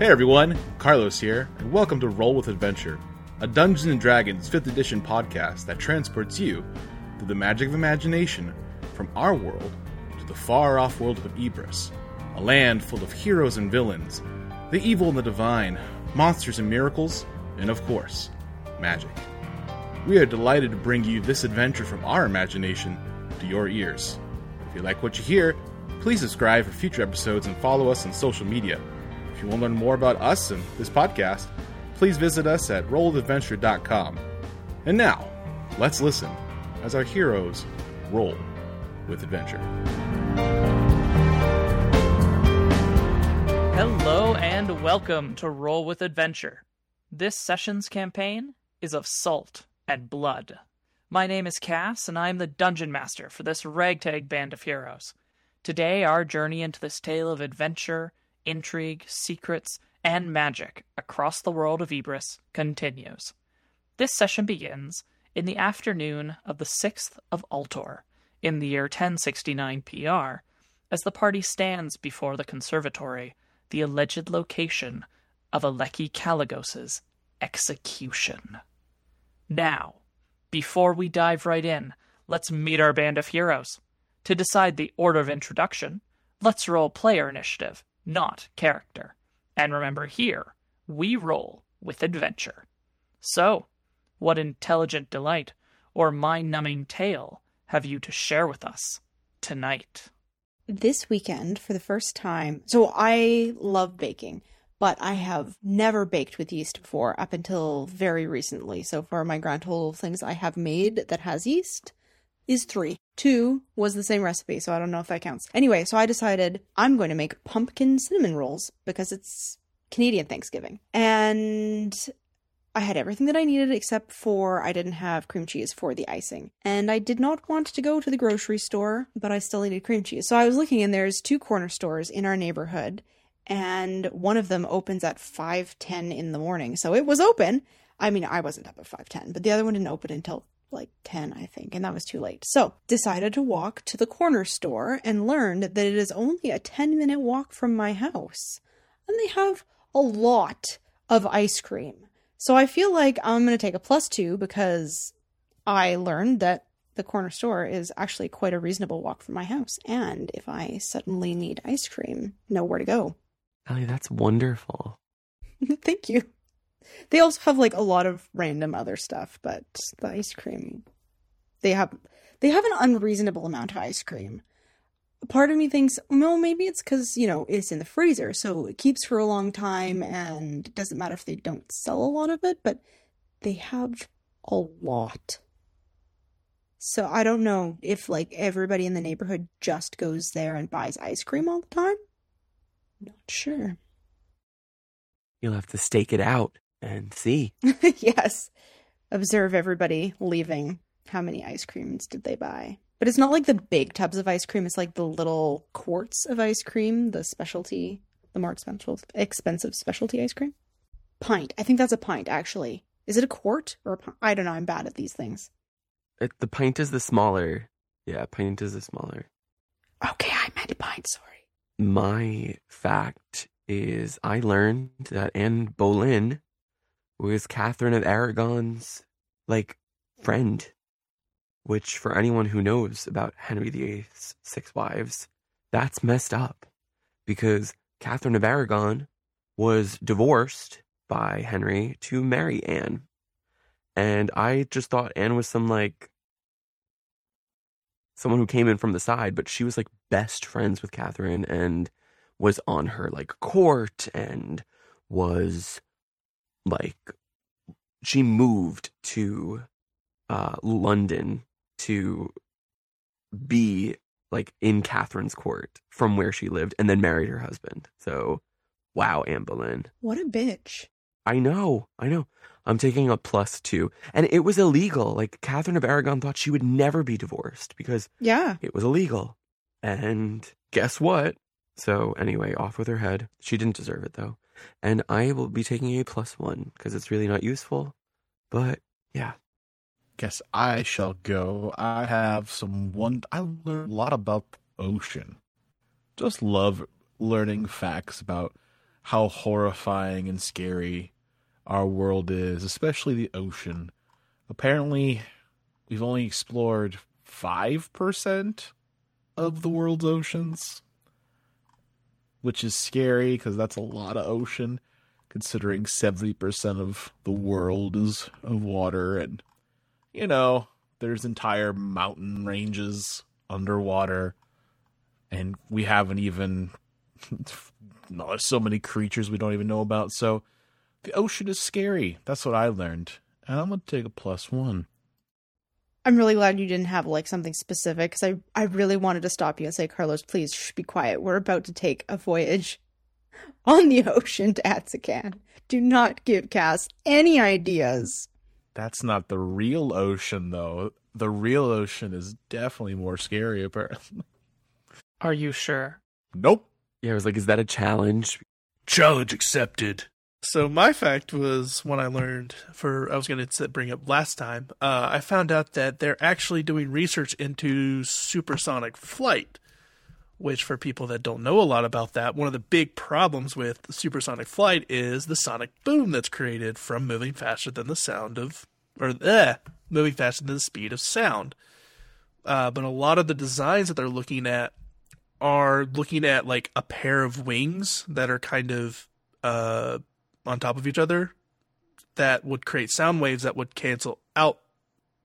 Hey everyone, Carlos here, and welcome to Roll with Adventure, a Dungeons and Dragons 5th edition podcast that transports you through the magic of imagination from our world to the far off world of Ibris, a land full of heroes and villains, the evil and the divine, monsters and miracles, and of course, magic. We are delighted to bring you this adventure from our imagination to your ears. If you like what you hear, please subscribe for future episodes and follow us on social media. If you want to learn more about us and this podcast, please visit us at rolladventure.com. And now, let's listen as our heroes roll with adventure. Hello and welcome to Roll with Adventure. This session's campaign is of salt and blood. My name is Cass, and I am the dungeon master for this ragtag band of heroes. Today, our journey into this tale of adventure, intrigue, secrets, and magic across the world of Ibris continues. This session begins in the afternoon of the 6th of Altor, in the year 1069 PR, as the party stands before the conservatory, the alleged location of Aleki Caligos's execution. Now, before we dive right in, let's meet our band of heroes. To decide the order of introduction, let's roll player initiative not character. And remember here, we roll with adventure. So, what intelligent delight or mind numbing tale have you to share with us tonight? This weekend, for the first time, so I love baking, but I have never baked with yeast before up until very recently. So, for my grand total of things I have made that has yeast, is three. Two was the same recipe, so I don't know if that counts. Anyway, so I decided I'm going to make pumpkin cinnamon rolls because it's Canadian Thanksgiving. And I had everything that I needed except for I didn't have cream cheese for the icing. And I did not want to go to the grocery store, but I still needed cream cheese. So I was looking and there's two corner stores in our neighborhood and one of them opens at 5:10 in the morning. So it was open. I mean, I wasn't up at 5:10, but the other one didn't open until like 10, I think, and that was too late. So, decided to walk to the corner store and learned that it is only a 10 minute walk from my house. And they have a lot of ice cream. So, I feel like I'm going to take a plus two because I learned that the corner store is actually quite a reasonable walk from my house. And if I suddenly need ice cream, know where to go. Ellie, that's wonderful. Thank you. They also have like a lot of random other stuff, but the ice cream they have they have an unreasonable amount of ice cream. Part of me thinks, well, maybe it's because, you know, it's in the freezer, so it keeps for a long time and it doesn't matter if they don't sell a lot of it, but they have a lot. So I don't know if like everybody in the neighborhood just goes there and buys ice cream all the time. Not sure. You'll have to stake it out and see. yes. Observe everybody leaving. How many ice creams did they buy? But it's not like the big tubs of ice cream. It's like the little quarts of ice cream, the specialty, the more expensive, expensive specialty ice cream. Pint. I think that's a pint, actually. Is it a quart or a pint? I don't know. I'm bad at these things. It, the pint is the smaller. Yeah, pint is the smaller. Okay, I meant a pint. Sorry. My fact is I learned that Anne Boleyn was Catherine of Aragon's like friend, which for anyone who knows about Henry VIII's six wives, that's messed up because Catherine of Aragon was divorced by Henry to marry Anne. And I just thought Anne was some like someone who came in from the side, but she was like best friends with Catherine and was on her like court and was like she moved to uh, London to be like in Catherine's court from where she lived and then married her husband. So, wow, Anne Boleyn. What a bitch. I know, I know. I'm taking a plus two. And it was illegal. Like, Catherine of Aragon thought she would never be divorced because yeah, it was illegal. And guess what? So, anyway, off with her head. She didn't deserve it, though and I will be taking a plus one because it's really not useful. But yeah. Guess I shall go. I have some one. I learned a lot about the ocean. Just love learning facts about how horrifying and scary our world is, especially the ocean. Apparently, we've only explored 5% of the world's oceans, which is scary because that's a lot of ocean, considering 70% of the world is of water. And, you know, there's entire mountain ranges underwater, and we haven't even. there's so many creatures we don't even know about. So, the ocean is scary. That's what I learned. And I'm going to take a plus one. I'm really glad you didn't have like something specific because I, I really wanted to stop you and say, Carlos, please shh, be quiet. We're about to take a voyage on the ocean to Atsakan. Do not give Cass any ideas. That's not the real ocean, though. The real ocean is definitely more scary, apparently. Are you sure? Nope. Yeah, I was like, is that a challenge? Challenge accepted. So my fact was when I learned for I was going to bring up last time. Uh, I found out that they're actually doing research into supersonic flight, which for people that don't know a lot about that, one of the big problems with supersonic flight is the sonic boom that's created from moving faster than the sound of, or eh, moving faster than the speed of sound. Uh, but a lot of the designs that they're looking at are looking at like a pair of wings that are kind of uh, on top of each other that would create sound waves that would cancel out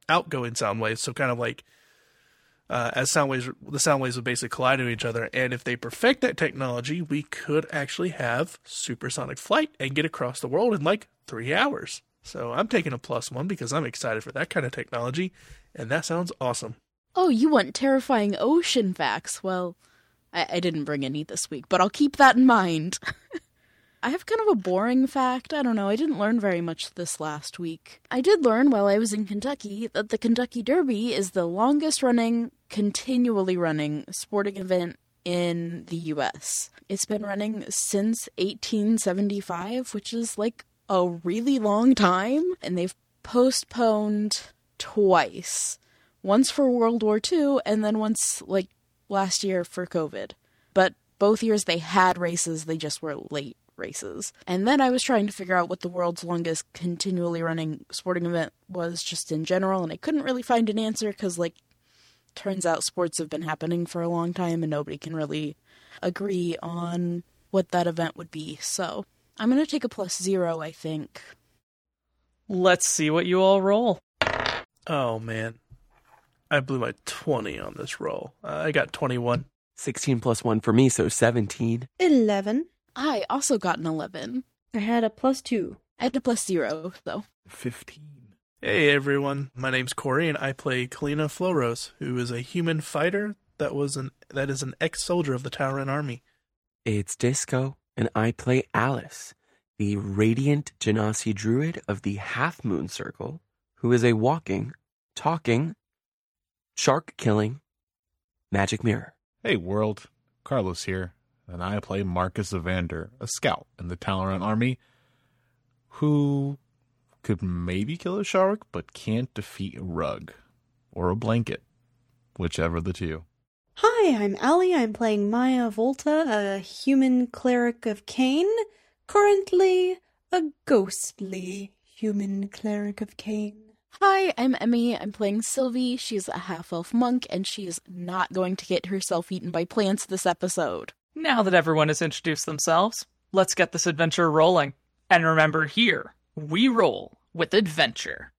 outgoing sound waves. So kind of like uh, as sound waves, the sound waves would basically collide with each other. And if they perfect that technology, we could actually have supersonic flight and get across the world in like three hours. So I'm taking a plus one because I'm excited for that kind of technology, and that sounds awesome. Oh, you want terrifying ocean facts? Well, I, I didn't bring any this week, but I'll keep that in mind. I have kind of a boring fact. I don't know. I didn't learn very much this last week. I did learn while I was in Kentucky that the Kentucky Derby is the longest running, continually running sporting event in the US. It's been running since 1875, which is like a really long time, and they've postponed twice. Once for World War II, and then once, like, last year for COVID. But both years they had races, they just were late races. And then I was trying to figure out what the world's longest continually running sporting event was just in general, and I couldn't really find an answer because, like, turns out sports have been happening for a long time and nobody can really agree on what that event would be. So I'm going to take a plus zero, I think. Let's see what you all roll. Oh man, I blew my twenty on this roll. Uh, I got twenty-one. 16 plus 1 for me, so 17. 11. I also got an 11. I had a plus two. I had a plus zero, though. 15. Hey everyone, my name's Corey, and I play Kalina Florose, who is a human fighter that was an that is an ex-soldier of the Tauran army. It's Disco, and I play Alice, the radiant Genasi druid of the Half Moon Circle, who is a walking, talking, shark killing magic mirror. Hey, world. Carlos here, and I play Marcus Evander, a scout in the Talaran army who could maybe kill a shark but can't defeat a rug or a blanket, whichever the two. Hi, I'm Allie. I'm playing Maya Volta, a human cleric of Cain. Currently, a ghostly human cleric of Cain. Hi, I'm Emmy. I'm playing Sylvie. She's a half elf monk, and she is not going to get herself eaten by plants this episode. Now that everyone has introduced themselves, let's get this adventure rolling. And remember here, we roll with adventure.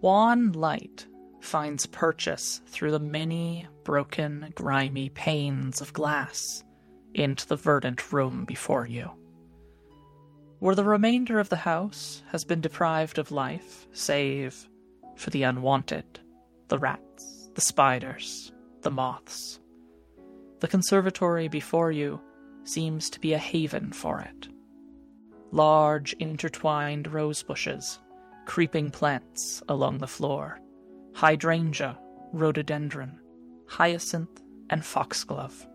Wan Light finds purchase through the many broken, grimy panes of glass into the verdant room before you. Where the remainder of the house has been deprived of life, save for the unwanted, the rats, the spiders, the moths. The conservatory before you seems to be a haven for it. Large, intertwined rose bushes, creeping plants along the floor, hydrangea, rhododendron, hyacinth, and foxglove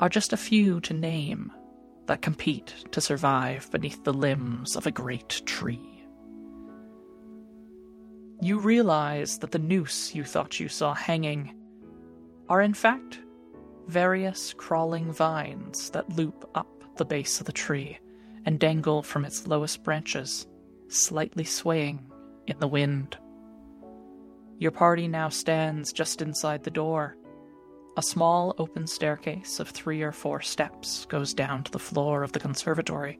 are just a few to name that compete to survive beneath the limbs of a great tree. You realize that the noose you thought you saw hanging are in fact various crawling vines that loop up the base of the tree and dangle from its lowest branches, slightly swaying in the wind. Your party now stands just inside the door. A small open staircase of three or four steps goes down to the floor of the conservatory,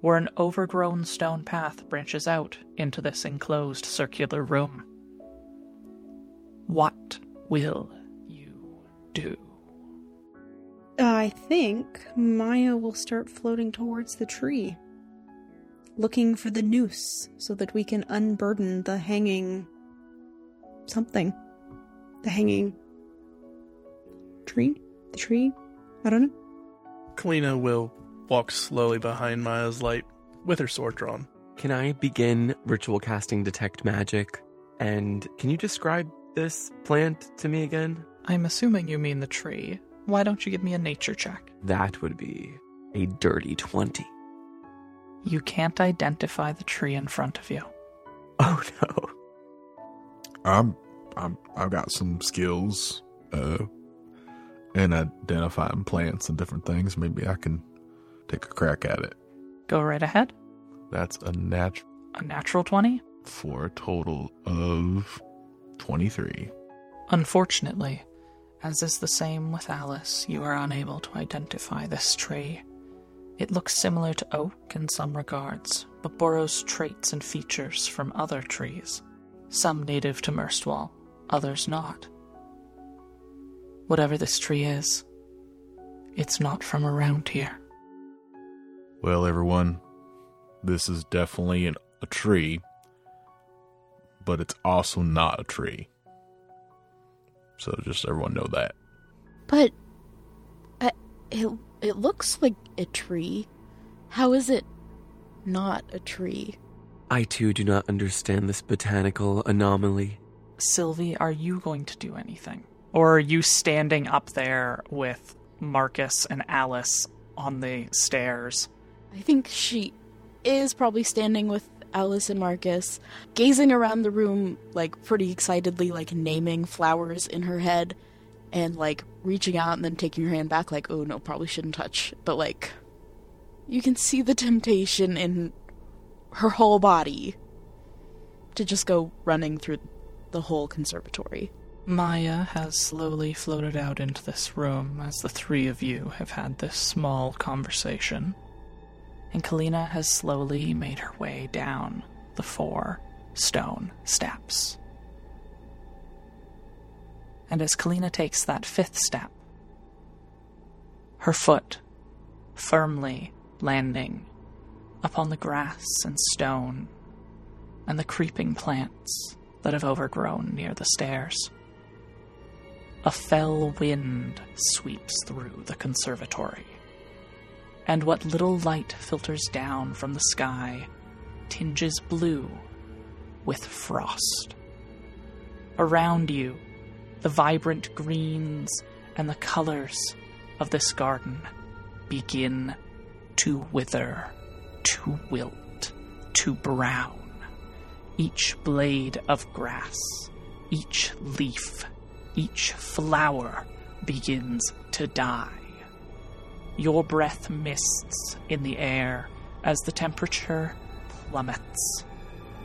where an overgrown stone path branches out into this enclosed circular room. What will do? I think Maya will start floating towards the tree, looking for the noose so that we can unburden the hanging something. The hanging tree? The tree? I don't know. Kalina will walk slowly behind Maya's light with her sword drawn. Can I begin ritual casting detect magic? And can you describe this plant to me again? I'm assuming you mean the tree. Why don't you give me a nature check? That would be a dirty 20. You can't identify the tree in front of you. Oh no. I'm, I'm, I've got some skills, uh, in identifying plants and different things. Maybe I can take a crack at it. Go right ahead. That's a nat A natural 20? for a total of twenty-three. Unfortunately, as is the same with Alice, you are unable to identify this tree. It looks similar to oak in some regards, but borrows traits and features from other trees, some native to Merstwall, others not. Whatever this tree is, it's not from around here. Well, everyone, this is definitely an, a tree, but it's also not a tree. So just everyone know that. But uh, it it looks like a tree. How is it not a tree? I too do not understand this botanical anomaly. Sylvie, are you going to do anything? Or are you standing up there with Marcus and Alice on the stairs? I think she is probably standing with Alice and Marcus, gazing around the room like pretty excitedly, like naming flowers in her head and like reaching out and then taking her hand back, like, oh no, probably shouldn't touch. But like, you can see the temptation in her whole body to just go running through the whole conservatory. Maya has slowly floated out into this room as the three of you have had this small conversation. And Kalina has slowly made her way down the four stone steps. And as Kalina takes that fifth step, her foot firmly landing upon the grass and stone and the creeping plants that have overgrown near the stairs. A fell wind sweeps through the conservatory, and what little light filters down from the sky tinges blue with frost. Around you, the vibrant greens and the colors of this garden begin to wither, to wilt, to brown. Each blade of grass, each leaf, each flower begins to die. Your breath mists in the air as the temperature plummets.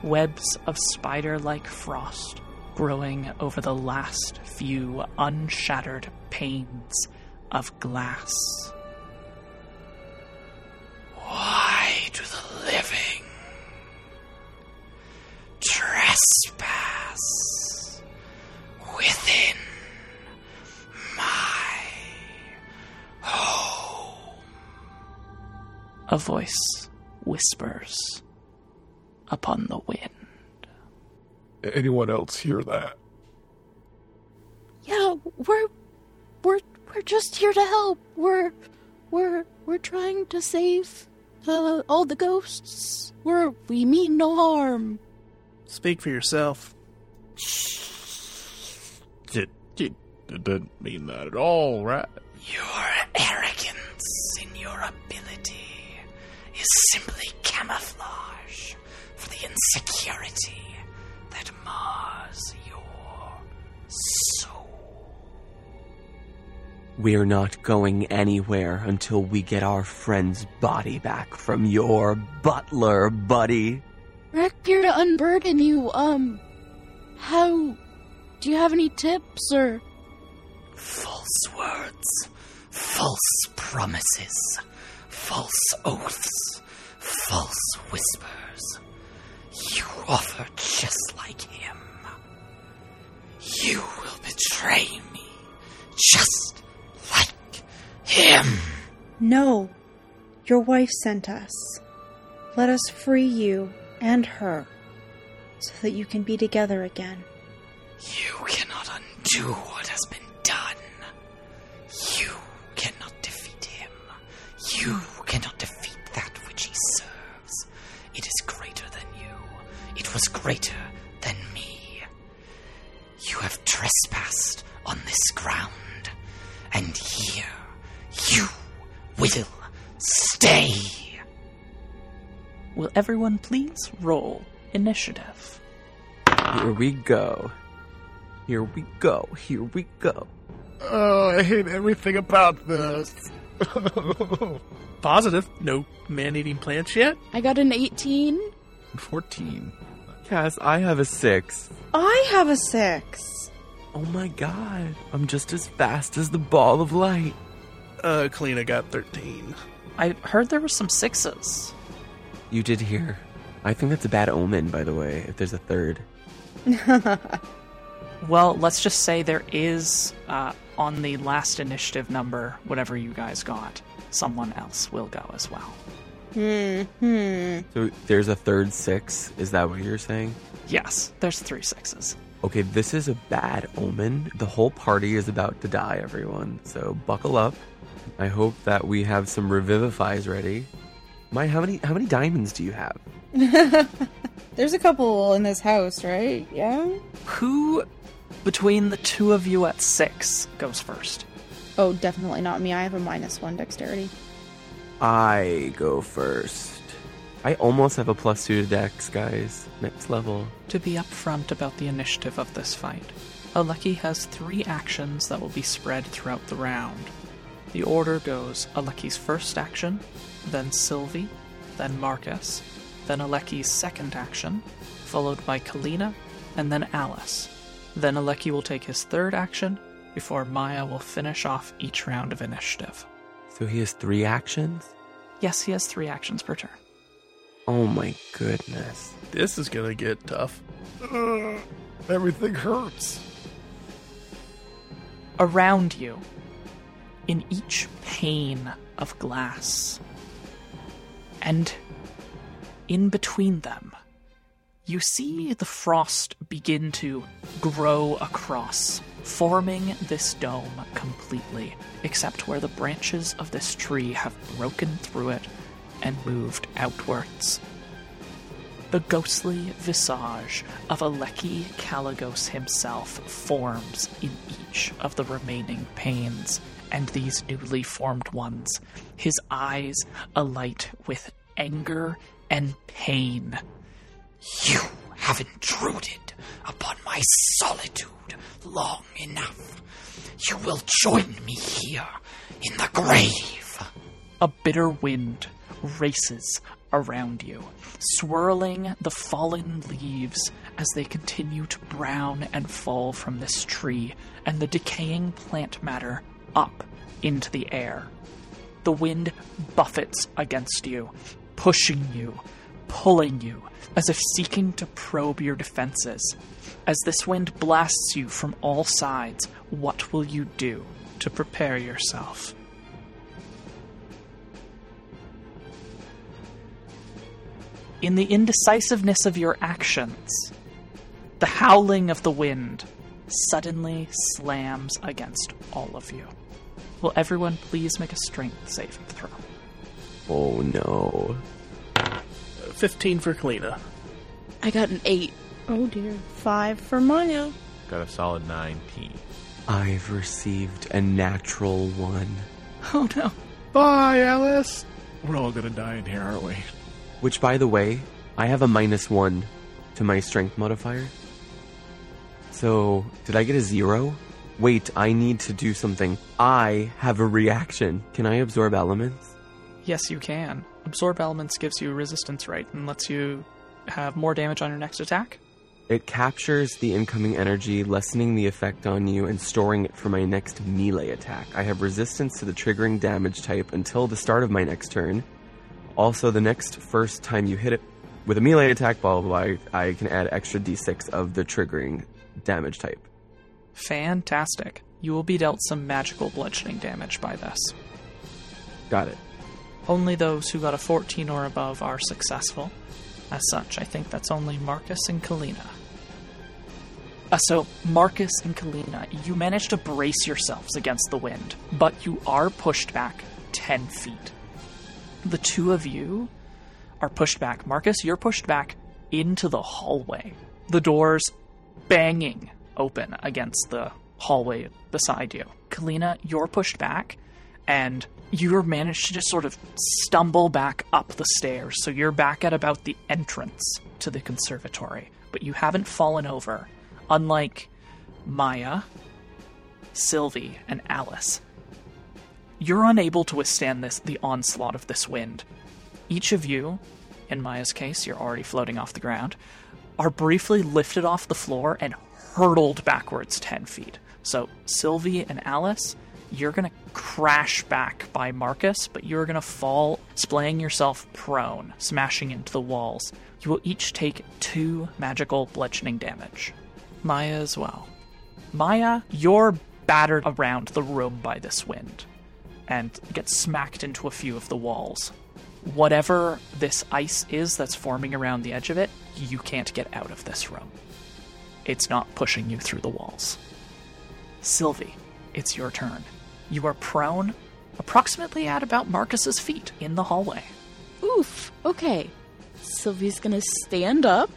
Webs of spider like frost growing over the last few unshattered panes of glass. Why do the living trespass within my home? A voice whispers upon the wind. Anyone else hear that? Yeah, we're we're we're just here to help. We're we're we're trying to save uh, all the ghosts. We're we mean no harm. Speak for yourself. It, it, it didn't mean that at all, right? Your arrogance in your ability is simply camouflage for the insecurity that mars your soul. We're not going anywhere until we get our friend's body back from your butler, buddy. We're here to unburden you. Um, how? Do you have any tips or? False words, false promises, false oaths, false whispers. You offer just like him. You will betray me just like him. No, your wife sent us. Let us free you and her so that you can be together again. You cannot undo what has been cannot defeat that which he serves. It is greater than you. It was greater than me. You have trespassed on this ground, and here you will stay. Will everyone please roll initiative? Here we go. Here we go. Here we go. Oh, I hate everything about this. Positive. No man-eating plants yet. I got an 18. 14. Cass, I have a six. I have a six. Oh my god. I'm just as fast as the ball of light. Uh, Kalina got 13. I heard there were some sixes. You did hear. I think that's a bad omen, by the way, if there's a third. Well, let's just say there is uh, on the last initiative number, whatever you guys got, someone else will go as well. Hmm. Hmm. So there's a third six. Is that what you're saying? Yes, there's three sixes. Okay, this is a bad omen. The whole party is about to die, everyone. So buckle up. I hope that we have some revivifies ready. My, how many how many diamonds do you have? There's a couple in this house, right? Yeah. Who, between the two of you at six, goes first? Oh, definitely not me. I have a minus one dexterity. I go first. I almost have a plus two to dex, guys. Next level. To be upfront about the initiative of this fight, Aleki has three actions that will be spread throughout the round. The order goes Aleki's first action, then Sylvie, then Marcus, then Aleki's second action, followed by Kalina, and then Alice. Then Aleki will take his third action before Maya will finish off each round of initiative. So he has three actions? Yes, he has three actions per turn. Oh my goodness. This is gonna get tough. Everything hurts. around you, in each pane of glass, and in between them, you see the frost begin to grow across, forming this dome completely, except where the branches of this tree have broken through it and moved outwards. The ghostly visage of Aleki Kalagos himself forms in each of the remaining panes, and these newly formed ones, his eyes alight with anger and pain. You have intruded upon my solitude long enough. You will join me here in the grave. A bitter wind races around you, swirling the fallen leaves as they continue to brown and fall from this tree and the decaying plant matter up into the air. The wind buffets against you, pushing you, pulling you, as if seeking to probe your defenses. As this wind blasts you from all sides, what will you do to prepare yourself? In the indecisiveness of your actions, the howling of the wind suddenly slams against all of you. Will everyone please make a strength saving throw? Oh no. 15 for Kalina. I got an 8. Oh dear. Five for Maya. Got a solid 19. I've received a natural one. Oh no. Bye, Alice. We're all gonna die in here, aren't we? Which, by the way, I have a minus one to my strength modifier. So, did I get a zero? Wait, I need to do something. I have a reaction. Can I absorb elements? Yes, you can. Absorb Elements gives you resistance right and lets you have more damage on your next attack. It captures the incoming energy, lessening the effect on you and storing it for my next melee attack. I have resistance to the triggering damage type until the start of my next turn. Also, the next first time you hit it with a melee attack, blah blah blah, I, I can add extra d6 of the triggering damage type. Fantastic. You will be dealt some magical bludgeoning damage by this. Got it. Only those who got a 14 or above are successful. As such, I think that's only Marcus and Kalina. Uh, so, Marcus and Kalina, you manage to brace yourselves against the wind, but you are pushed back 10 feet. The two of you are pushed back. Marcus, you're pushed back into the hallway. The doors banging open against the hallway beside you. Kalina, you're pushed back, and you're managed to just sort of stumble back up the stairs. So you're back at about the entrance to the conservatory, but you haven't fallen over, unlike Maya, Sylvie, and Alice. You're unable to withstand this the onslaught of this wind. Each of you, in Maya's case, you're already floating off the ground, are briefly lifted off the floor and hurtled backwards 10 feet. So, Sylvie and Alice, you're going to crash back by Marcus, but you're going to fall, splaying yourself prone, smashing into the walls. You will each take two magical bludgeoning damage. Maya as well. Maya, you're battered around the room by this wind and get smacked into a few of the walls. Whatever this ice is that's forming around the edge of it, you can't get out of this room. It's not pushing you through the walls. Sylvie, it's your turn. You are prone, approximately at about Marcus's feet in the hallway. Oof. Okay. Sylvie's gonna stand up.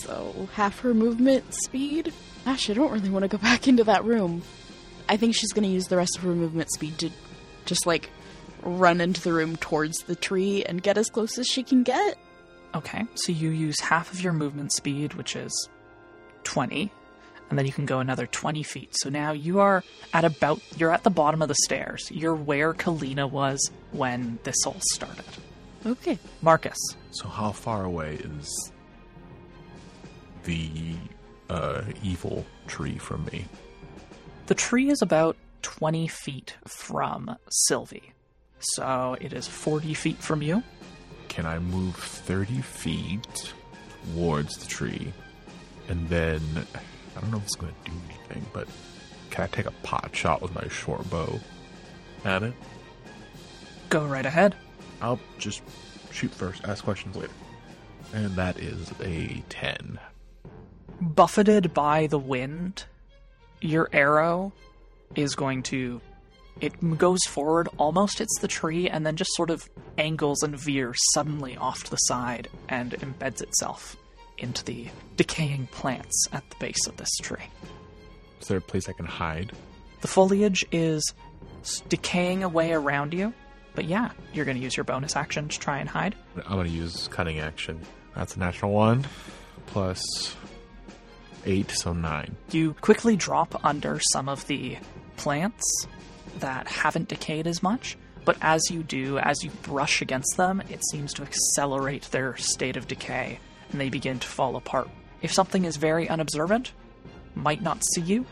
So half her movement speed. Gosh, I don't really want to go back into that room. I think she's gonna use the rest of her movement speed to just like run into the room towards the tree and get as close as she can get. Okay, so you use half of your movement speed, which is 20, and then you can go another 20 feet. So now you are at about, you're at the bottom of the stairs. You're where Kalina was when this all started. Okay. Marcus, So how far away is the uh, evil tree from me? the tree is about 20 feet from Sylvie. So it is 40 feet from you. Can I move 30 feet towards the tree? And then, I don't know if it's going to do anything, but can I take a pot shot with my short bow at it? Go right ahead. I'll just shoot first, ask questions later. And that is a 10. buffeted by the wind, your arrow is going to. It goes forward, almost hits the tree, and then just sort of angles and veers suddenly off to the side and embeds itself into the decaying plants at the base of this tree. Is there a place I can hide? The foliage is decaying away around you, but yeah, you're going to use your bonus action to try and hide. I'm going to use cunning action. That's a natural one. Plus 8, so 9. You quickly drop under some of the plants that haven't decayed as much, but as you do, as you brush against them, it seems to accelerate their state of decay and they begin to fall apart. If something is very unobservant, might not see you,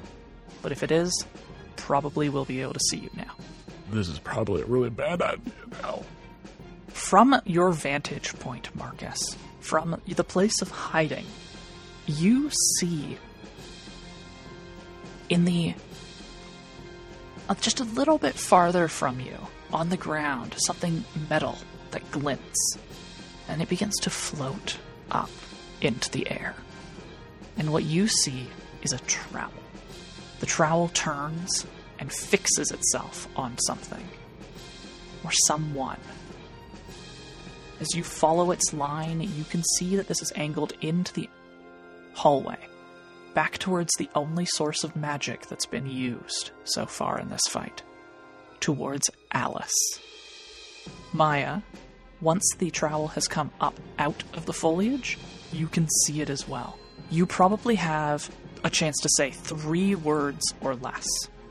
but if it is, probably will be able to see you now. This is probably a really bad idea now. From your vantage point, Marcus, from the place of hiding, you see in the uh, just a little bit farther from you on the ground something metal that glints and it begins to float up into the air. And what you see is a trowel. The trowel turns and fixes itself on something or someone. As you follow its line, you can see that this is angled into the hallway, back towards the only source of magic that's been used so far in this fight towards Alice. Maya, once the trowel has come up out of the foliage, you can see it as well. You probably have a chance to say three words or less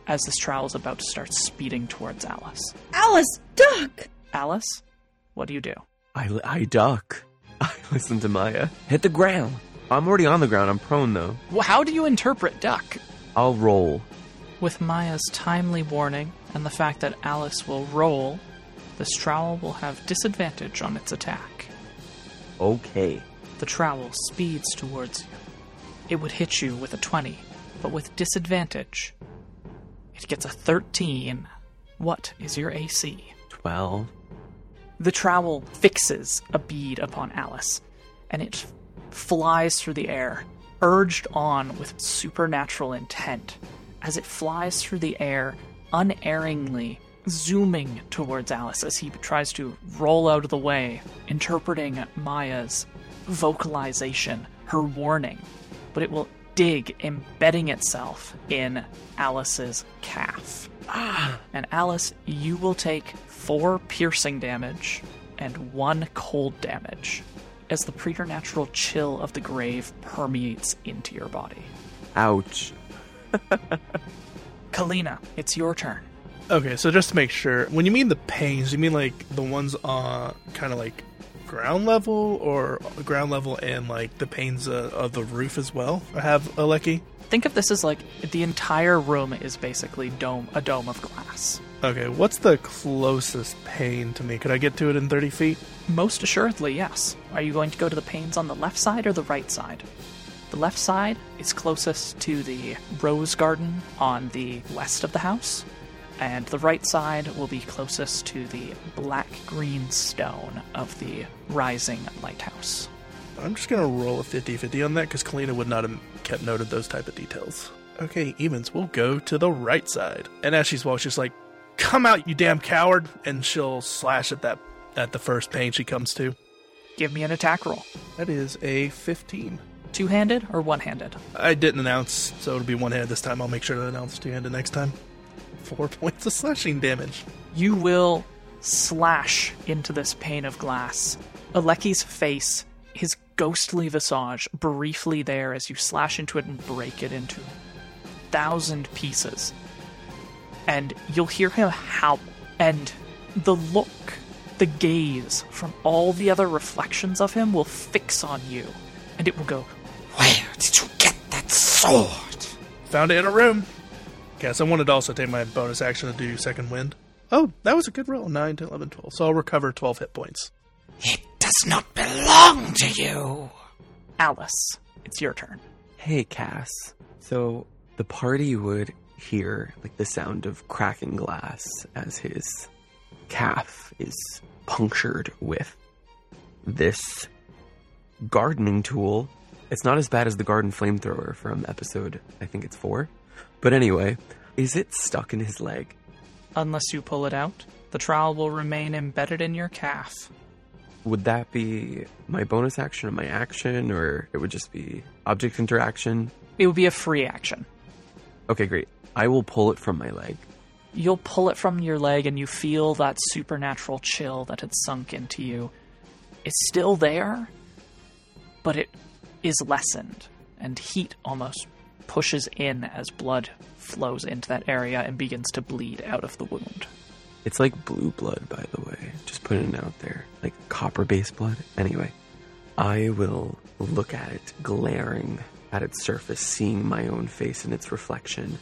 as this trowel is about to start speeding towards Alice. Alice, duck! Alice, what do you do? I, I duck. I listen to Maya. Hit the ground. I'm already on the ground. I'm prone though. Well, how do you interpret duck? I'll roll. With Maya's timely warning and the fact that Alice will roll, this trowel will have disadvantage on its attack. Okay. The trowel speeds towards you. It would hit you with a 20, but with disadvantage, it gets a 13. What is your AC? 12. The trowel fixes a bead upon Alice, and it flies through the air, urged on with supernatural intent. As it flies through the air, unerringly zooming towards Alice as he tries to roll out of the way, interpreting Maya's vocalization, her warning. But it will dig, embedding itself in Alice's calf. Ah. And Alice, you will take four piercing damage and one cold damage as the preternatural chill of the grave permeates into your body. Ouch. Kalina, it's your turn. Okay, so just to make sure, when you mean the panes, you mean like the ones on kind of like ground level or ground level and like the panes uh, of the roof as well? I have Aleki. Think of this as like the entire room is basically dome a dome of glass. Okay, what's the closest pane to me? Could I get to it in 30 feet? Most assuredly, yes. Are you going to go to the panes on the left side or the right side? The left side is closest to the rose garden on the west of the house, and the right side will be closest to the black green stone of the rising lighthouse. I'm just gonna roll a 50-50 on that because Kalina would not have kept note of those type of details. Okay, evens, we'll go to the right side. And as she's walking, she's like, "Come out, you damn coward!" And she'll slash at that at the first pane she comes to. Give me an attack roll. That is a 15. Two handed or one handed? I didn't announce, so it'll be one handed this time. I'll make sure to announce two handed next time. Four points of slashing damage. You will slash into this pane of glass. Aleki's face, his ghostly visage, briefly there as you slash into it and break it into thousand pieces. And you'll hear him howl, and the look, the gaze from all the other reflections of him will fix on you, and it will go, Where did you get that sword? Found it in a room. Guess I wanted to also take my bonus action to do second wind. Oh, that was a good roll. 9 to 11, 12. So I'll recover 12 hit points. It does not belong to you. Alice, it's your turn. Hey, Cass. So the party would hear like the sound of cracking glass as his calf is punctured with this gardening tool. It's not as bad as the garden flamethrower from episode, I think it's four. But anyway, is it stuck in his leg? Unless you pull it out, the trowel will remain embedded in your calf. Would that be my bonus action or my action, or it would just be object interaction? It would be a free action. Okay, great. I will pull it from my leg. You'll pull it from your leg and you feel that supernatural chill that had sunk into you. It's still there, but it is lessened, and heat almost pushes in as blood flows into that area and begins to bleed out of the wound. It's like blue blood, by the way. Just putting it out there. Like copper based blood. Anyway, I will look at it, glaring at its surface, seeing my own face in its reflection.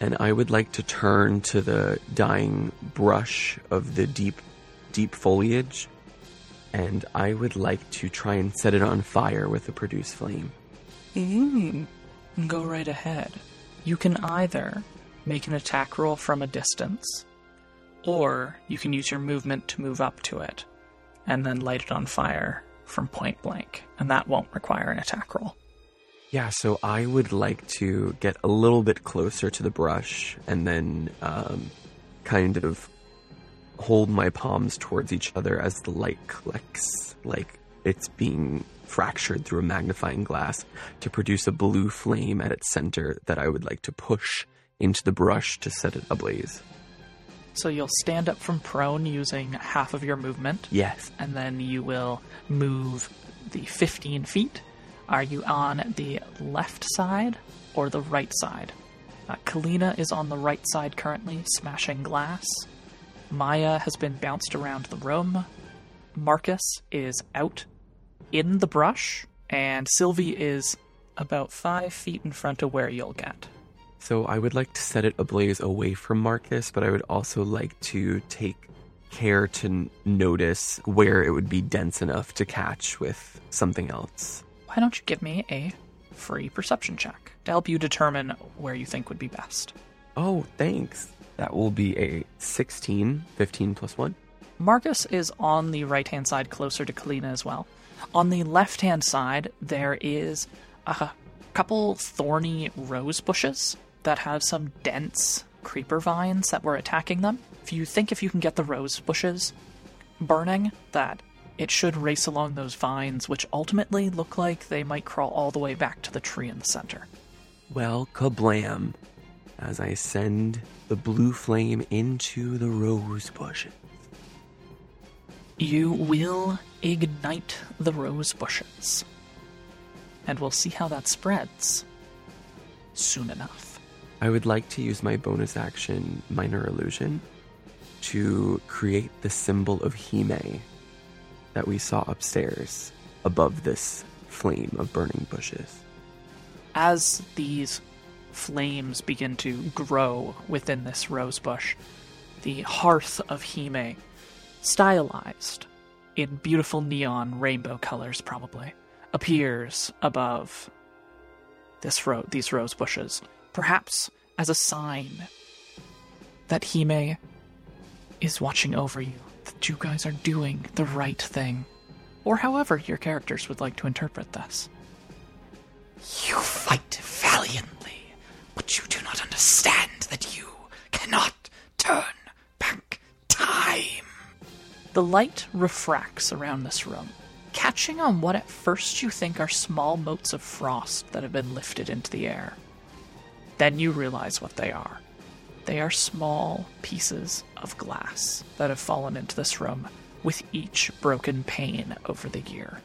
And I would like to turn to the dying brush of the deep, deep foliage. And I would like to try and set it on fire with the produced flame. Mm. Go right ahead. You can either make an attack roll from a distance, or you can use your movement to move up to it and then light it on fire from point blank, and that won't require an attack roll. Yeah, so I would like to get a little bit closer to the brush and then um, kind of hold my palms towards each other as the light collects, like it's being fractured through a magnifying glass to produce a blue flame at its center that I would like to push into the brush to set it ablaze. So you'll stand up from prone using half of your movement, Yes. and then you will move the 15 feet Are you on the left side or the right side? Uh, Kalina is on the right side currently, smashing glass. Maya has been bounced around the room. Marcus is out in the brush, and Sylvie is about five feet in front of where you'll get. So I would like to set it ablaze away from Marcus, but I would also like to take care to n- notice where it would be dense enough to catch with something else. Why don't you give me a free perception check to help you determine where you think would be best? Oh, thanks. That will be a 16, 15 plus 1. Marcus is on the right hand side, closer to Kalina as well. On the left hand side, there is a couple thorny rose bushes that have some dense creeper vines that were attacking them. If you think if you can get the rose bushes burning, that it should race along those vines, which ultimately look like they might crawl all the way back to the tree in the center. Well, kablam. As I send the blue flame into the rose bushes. You will ignite the rose bushes. And we'll see how that spreads soon enough. I would like to use my bonus action, Minor Illusion, to create the symbol of Hime that we saw upstairs above this flame of burning bushes. As these flames begin to grow within this rose bush, the hearth of Hime, stylized in beautiful neon rainbow colors, probably, appears above this ro- these rose bushes, perhaps as a sign that Hime is watching over you, that you guys are doing the right thing, or however your characters would like to interpret this. You fight valiantly, but you do not understand that you cannot turn back time. The light refracts around this room, catching on what at first you think are small motes of frost that have been lifted into the air. Then you realize what they are. They are small pieces of glass that have fallen into this room, with each broken pane over the year.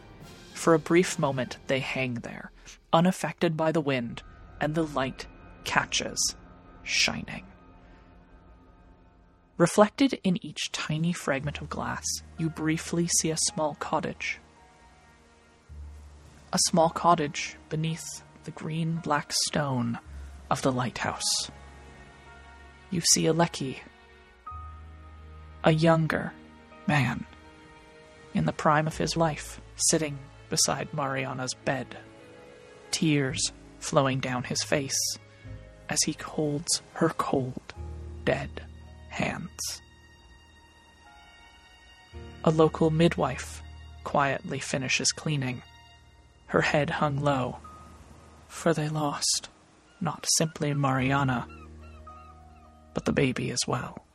For a brief moment, they hang there, unaffected by the wind, and the light catches, shining. Reflected in each tiny fragment of glass, you briefly see a small cottage. A small cottage beneath the green black stone of the lighthouse. You see Aleki, a younger man, in the prime of his life, sitting beside Mariana's bed, tears flowing down his face as he holds her cold, dead hands. A local midwife quietly finishes cleaning, her head hung low, for they lost not simply Mariana, but the baby as well.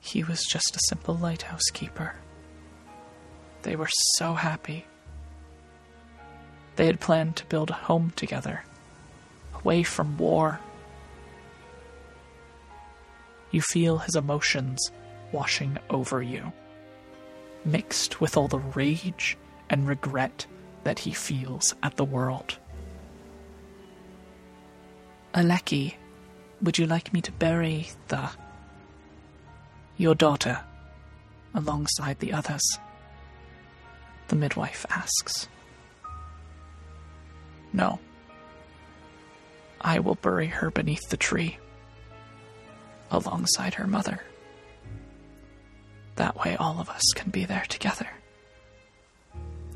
He was just a simple lighthouse keeper. They were so happy. They had planned to build a home together, away from war. You feel his emotions washing over you, mixed with all the rage and regret that he feels at the world. Aleki, would you like me to bury the. your daughter alongside the others? The midwife asks. No. I will bury her beneath the tree, alongside her mother. That way, all of us can be there together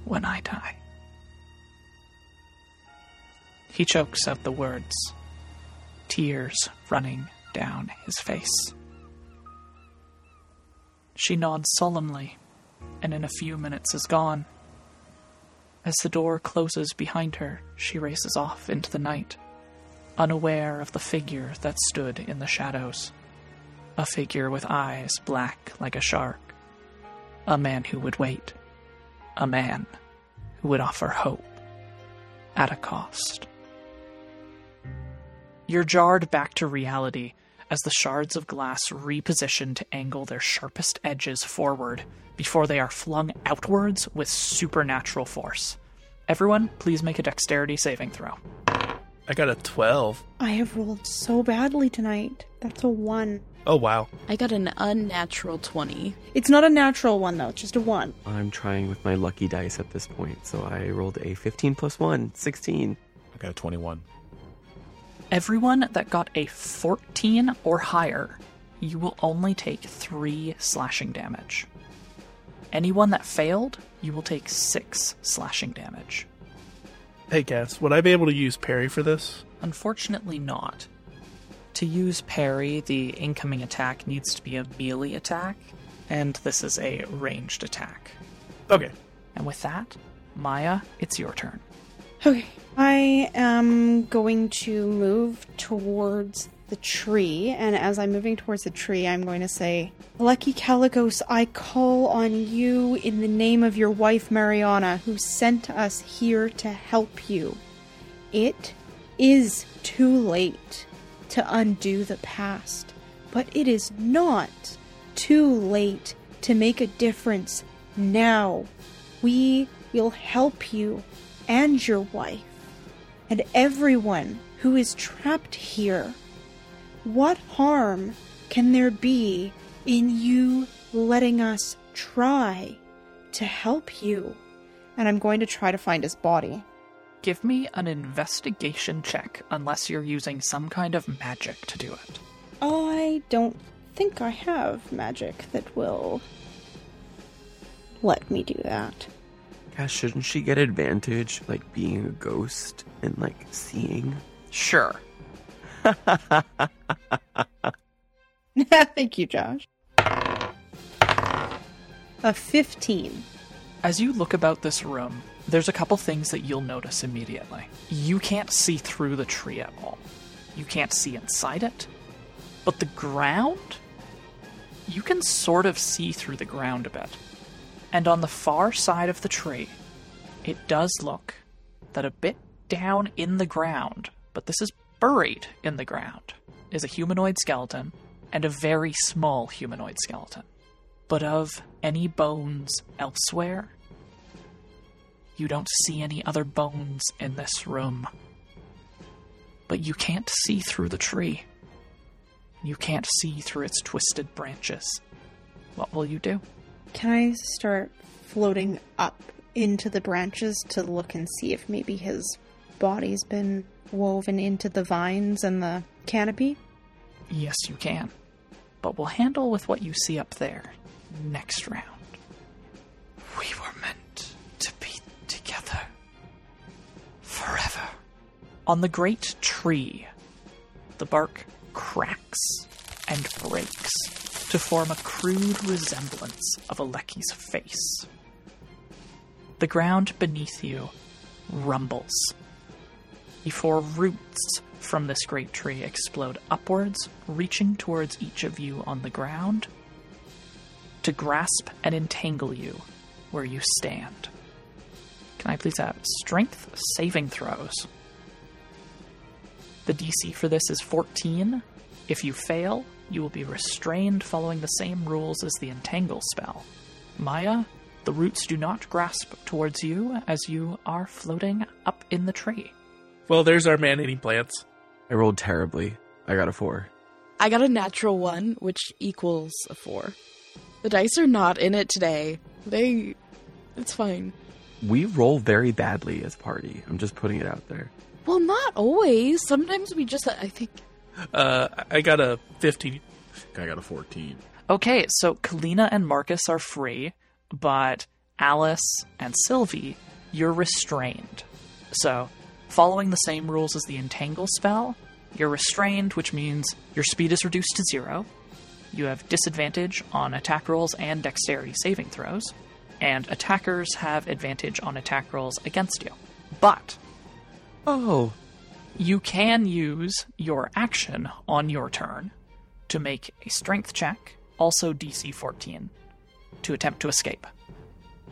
when I die. He chokes out the words, tears running down his face. She nods solemnly, and in a few minutes is gone. As the door closes behind her, she races off into the night, unaware of the figure that stood in the shadows. A figure with eyes black like a shark. A man who would wait. A man who would offer hope at a cost. You're jarred back to reality as the shards of glass reposition to angle their sharpest edges forward before they are flung outwards with supernatural force. Everyone, please make a dexterity saving throw. I got a 12. I have rolled so badly tonight. That's a one. Oh, wow. I got an unnatural 20. It's not a natural one though, it's just a one. I'm trying with my lucky dice at this point, so I rolled a 15 plus 1, 16. I got a 21. Everyone that got a 14 or higher, you will only take 3 slashing damage. Anyone that failed, you will take 6 slashing damage. Hey, Cass, would I be able to use parry for this? Unfortunately, not. To use parry, the incoming attack needs to be a melee attack, and this is a ranged attack. Okay. And with that, Maya, it's your turn. Okay. I am going to move towards the tree, and as I'm moving towards the tree, I'm going to say, Aleki Caligos, I call on you in the name of your wife Mariana, who sent us here to help you. It is too late to undo the past, but it is not too late to make a difference now. We will help you and your wife and everyone who is trapped here. What harm can there be in you letting us try to help you? And I'm going to try to find his body. Give me an investigation check unless you're using some kind of magic to do it. I don't think I have magic that will let me do that. Gosh, shouldn't she get advantage, like being a ghost and like seeing? Sure. Thank you, Josh. A 15. As you look about this room, there's a couple things that you'll notice immediately. You can't see through the tree at all. You can't see inside it. But the ground? You can sort of see through the ground a bit. And on the far side of the tree, it does look that a bit down in the ground, but this is buried in the ground, is a humanoid skeleton and a very small humanoid skeleton. But of any bones elsewhere, you don't see any other bones in this room. But you can't see through the tree. You can't see through its twisted branches. What will you do? Can I start floating up into the branches to look and see if maybe his body's been woven into the vines and the canopy? Yes, you can. But we'll handle with what you see up there next round. On the great tree, the bark cracks and breaks to form a crude resemblance of Aleki's face. The ground beneath you rumbles before roots from this great tree explode upwards, reaching towards each of you on the ground to grasp and entangle you where you stand. Can I please have strength saving throws? The DC for this is 14. If you fail, you will be restrained following the same rules as the entangle spell. Maya, the roots do not grasp towards you as you are floating up in the tree. Well, there's our man eating plants. I rolled terribly. I got a 4. I got a natural one, which equals a four. The dice are not in it today. They. It's fine. We roll very badly as party. I'm just putting it out there. Well, not always. Sometimes we just. I think. Uh, I got a 15. I got a 14. Okay, so Kalina and Marcus are free, but Alice and Sylvie, you're restrained. So, following the same rules as the entangle spell, you're restrained, which means your speed is reduced to zero. You have disadvantage on attack rolls and dexterity saving throws, and attackers have advantage on attack rolls against you. But Oh, you can use your action on your turn to make a strength check, also DC 14, to attempt to escape.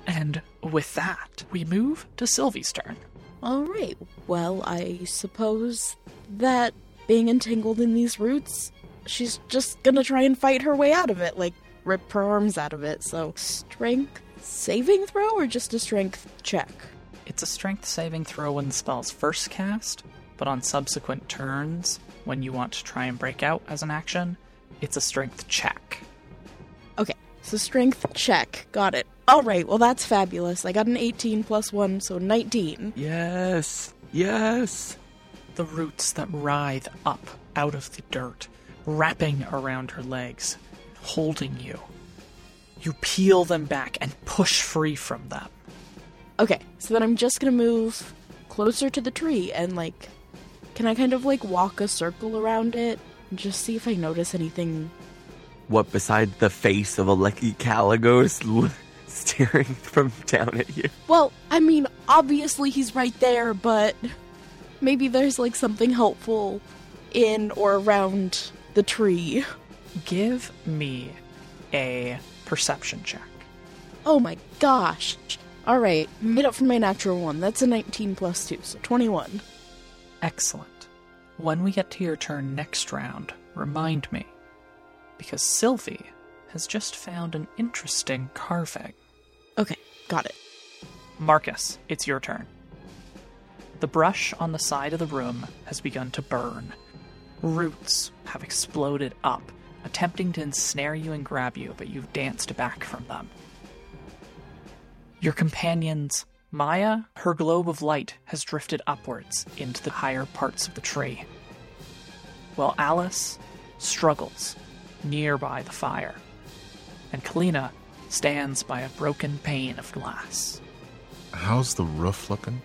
And with that, we move to Sylvie's turn. All right. Well, I suppose that being entangled in these roots, she's just gonna try and fight her way out of it, like rip her arms out of it. So, strength saving throw or just a strength check? It's It's a strength saving throw when the spell's first cast, but on subsequent turns, when you want to try and break out as an action, it's a strength check. Okay, so strength check. Got it. All right, well, that's fabulous. I got an 18 plus 1, so 19. Yes. Yes. The roots that writhe up out of the dirt, wrapping around her legs, holding you. You peel them back and push free from them. Okay, so then I'm just gonna move closer to the tree and, like, can I kind of, like, walk a circle around it and just see if I notice anything? What beside the face of Aleki Caligos staring from down at you? Well, I mean, obviously he's right there, but maybe there's, like, something helpful in or around the tree. Give me a perception check. Oh my gosh. Alright, made up for my natural one. That's a 19 plus 2, so 21. Excellent. When we get to your turn next round, remind me. Because Sylvie has just found an interesting carving. Okay, got it. Marcus, it's your turn. The brush on the side of the room has begun to burn. Roots have exploded up, attempting to ensnare you and grab you, but you've danced back from them. Your companions, Maya, her globe of light has drifted upwards into the higher parts of the tree, while Alice struggles nearby the fire, and Kalina stands by a broken pane of glass. How's the roof looking?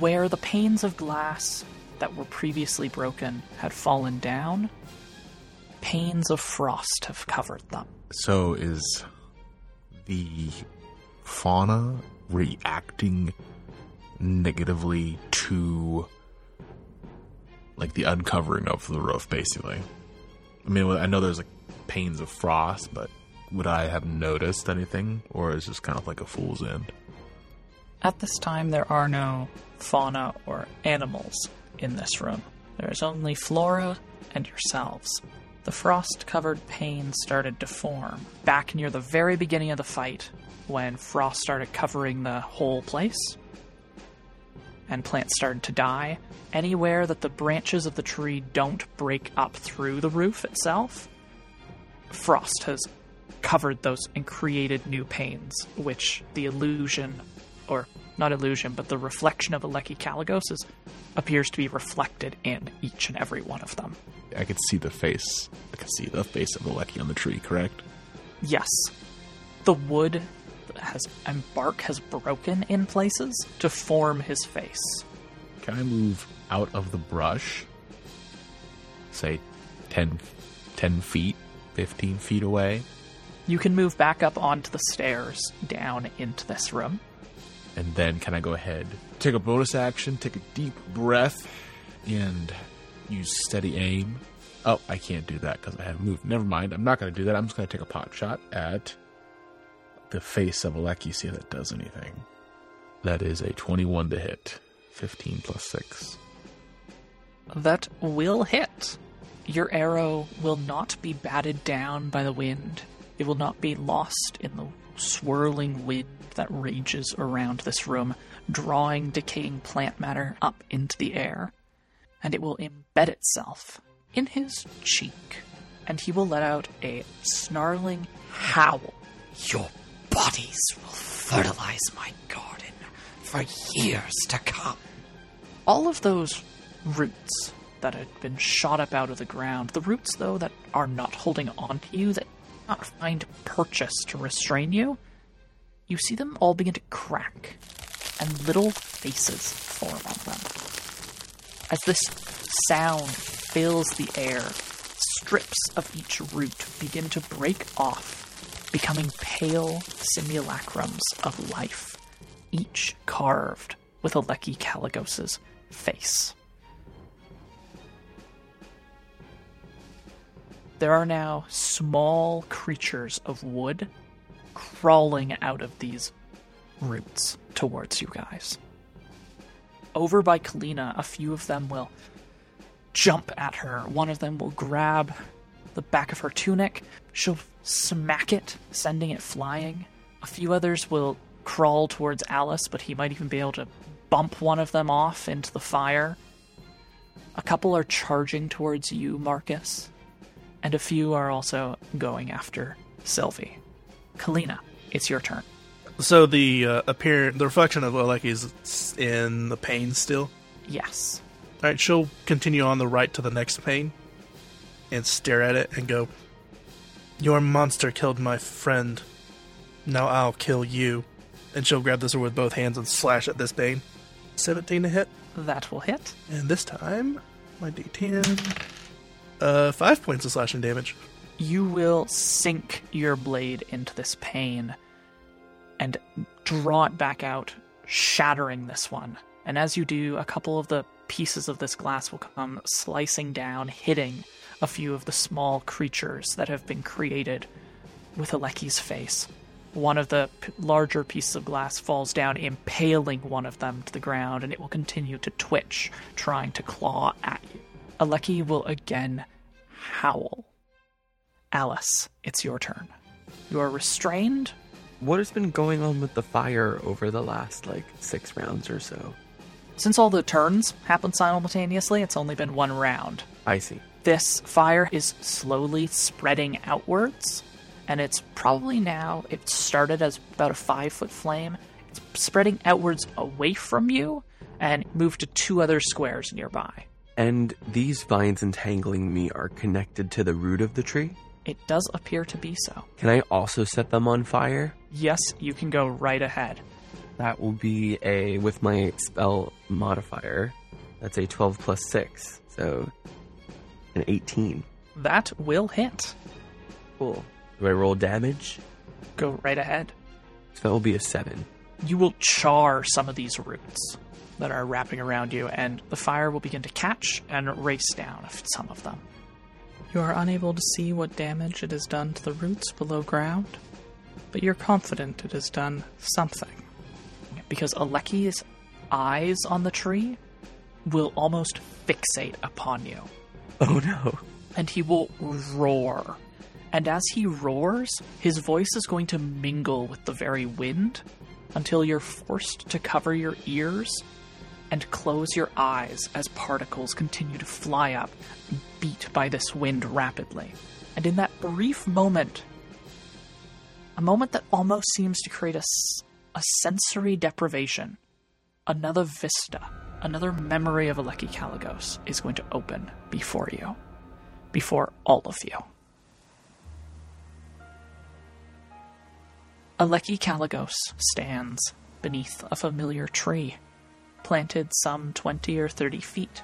Where the panes of glass that were previously broken had fallen down, panes of frost have covered them. So is the fauna reacting negatively to like the uncovering of the roof basically i mean i know there's like panes of frost but would i have noticed anything or is this kind of like a fool's end At this time, there are no fauna or animals in this room. There is only Flora and yourselves. The frost covered panes started to form back near the very beginning of the fight when frost started covering the whole place and plants started to die. Anywhere that the branches of the tree don't break up through the roof itself, frost has covered those and created new panes, which the illusion, or not illusion, but the reflection of Aleki Caligos is, appears to be reflected in each and every one of them. i could see the face i could see the face of lecky on the tree correct Yes, the wood has and bark has broken in places to form his face. can i move out of the brush say 10 10 feet 15 feet away You can move back up onto the stairs down into this room. And then can I go ahead, take a bonus action, take a deep breath, and use steady aim? Oh, I can't do that because I haven't moved. Never mind. I'm not going to do that. I'm just going to take a pot shot at the face of Aleki, see that does anything. That is a 21 to hit. 15 plus 6. That will hit. Your arrow will not be batted down by the wind. It will not be lost in the swirling wind that rages around this room, drawing decaying plant matter up into the air. And it will embed itself in his cheek, and he will let out a snarling howl. Your bodies will fertilize my garden for years to come. all of those roots that had been shot up out of the ground, the roots, though, that are not holding on to you, that not find purchase to restrain you, you see them all begin to crack, and little faces form on them. As this sound fills the air, strips of each root begin to break off, becoming pale simulacrums of life, each carved with Aleki Caligos's face. There are now small creatures of wood crawling out of these roots towards you guys. Over by Kalina, a few of them will jump at her. One of them will grab the back of her tunic. She'll smack it, sending it flying. A few others will crawl towards Alice, but he might even be able to bump one of them off into the fire. A couple are charging towards you, Marcus, and a few are also going after Sylvie. Kalina, it's your turn. So the uh, appearance, the reflection of Olek is in the pane still. Yes. All right, she'll continue on the right to the next pane and stare at it and go, Your monster killed my friend. Now I'll kill you. And she'll grab the sword with both hands and slash at this pane. 17 to hit. That will hit. And this time, my d10. Uh, 5 points of slashing damage. You will sink your blade into this pane and draw it back out, shattering this one. And as you do, a couple of the pieces of this glass will come slicing down, hitting a few of the small creatures that have been created with Aleki's face. One of the p- larger pieces of glass falls down, impaling one of them to the ground, and it will continue to twitch, trying to claw at you. Aleki will again howl. Alice, it's your turn. You are restrained. What has been going on with the fire over the last like six rounds or so? Since all the turns happen simultaneously, it's only been one round. I see. This fire is slowly spreading outwards, and it's probably now, it started as about a five foot flame. It's spreading outwards away from you and moved to two other squares nearby. And these vines entangling me are connected to the root of the tree? It does appear to be so. Can I also set them on fire? Yes, you can go right ahead. That will be a, with my spell modifier, that's a 12 plus 6. So, an 18. That will hit. Cool. Do I roll damage? Go right ahead. So that will be a 7. You will char some of these roots that are wrapping around you, and the fire will begin to catch and race down some of them. You are unable to see what damage it has done to the roots below ground, but you're confident it has done something. Because Aleki's eyes on the tree will almost fixate upon you, Oh no. and he will roar. And as he roars, his voice is going to mingle with the very wind until you're forced to cover your ears and close your eyes as particles continue to fly up, beat by this wind rapidly. And in that brief moment, a moment that almost seems to create a, a sensory deprivation, another vista, another memory of Aleki Kalagos is going to open before you, before all of you. Aleki Kalagos stands beneath a familiar tree, planted some 20 or 30 feet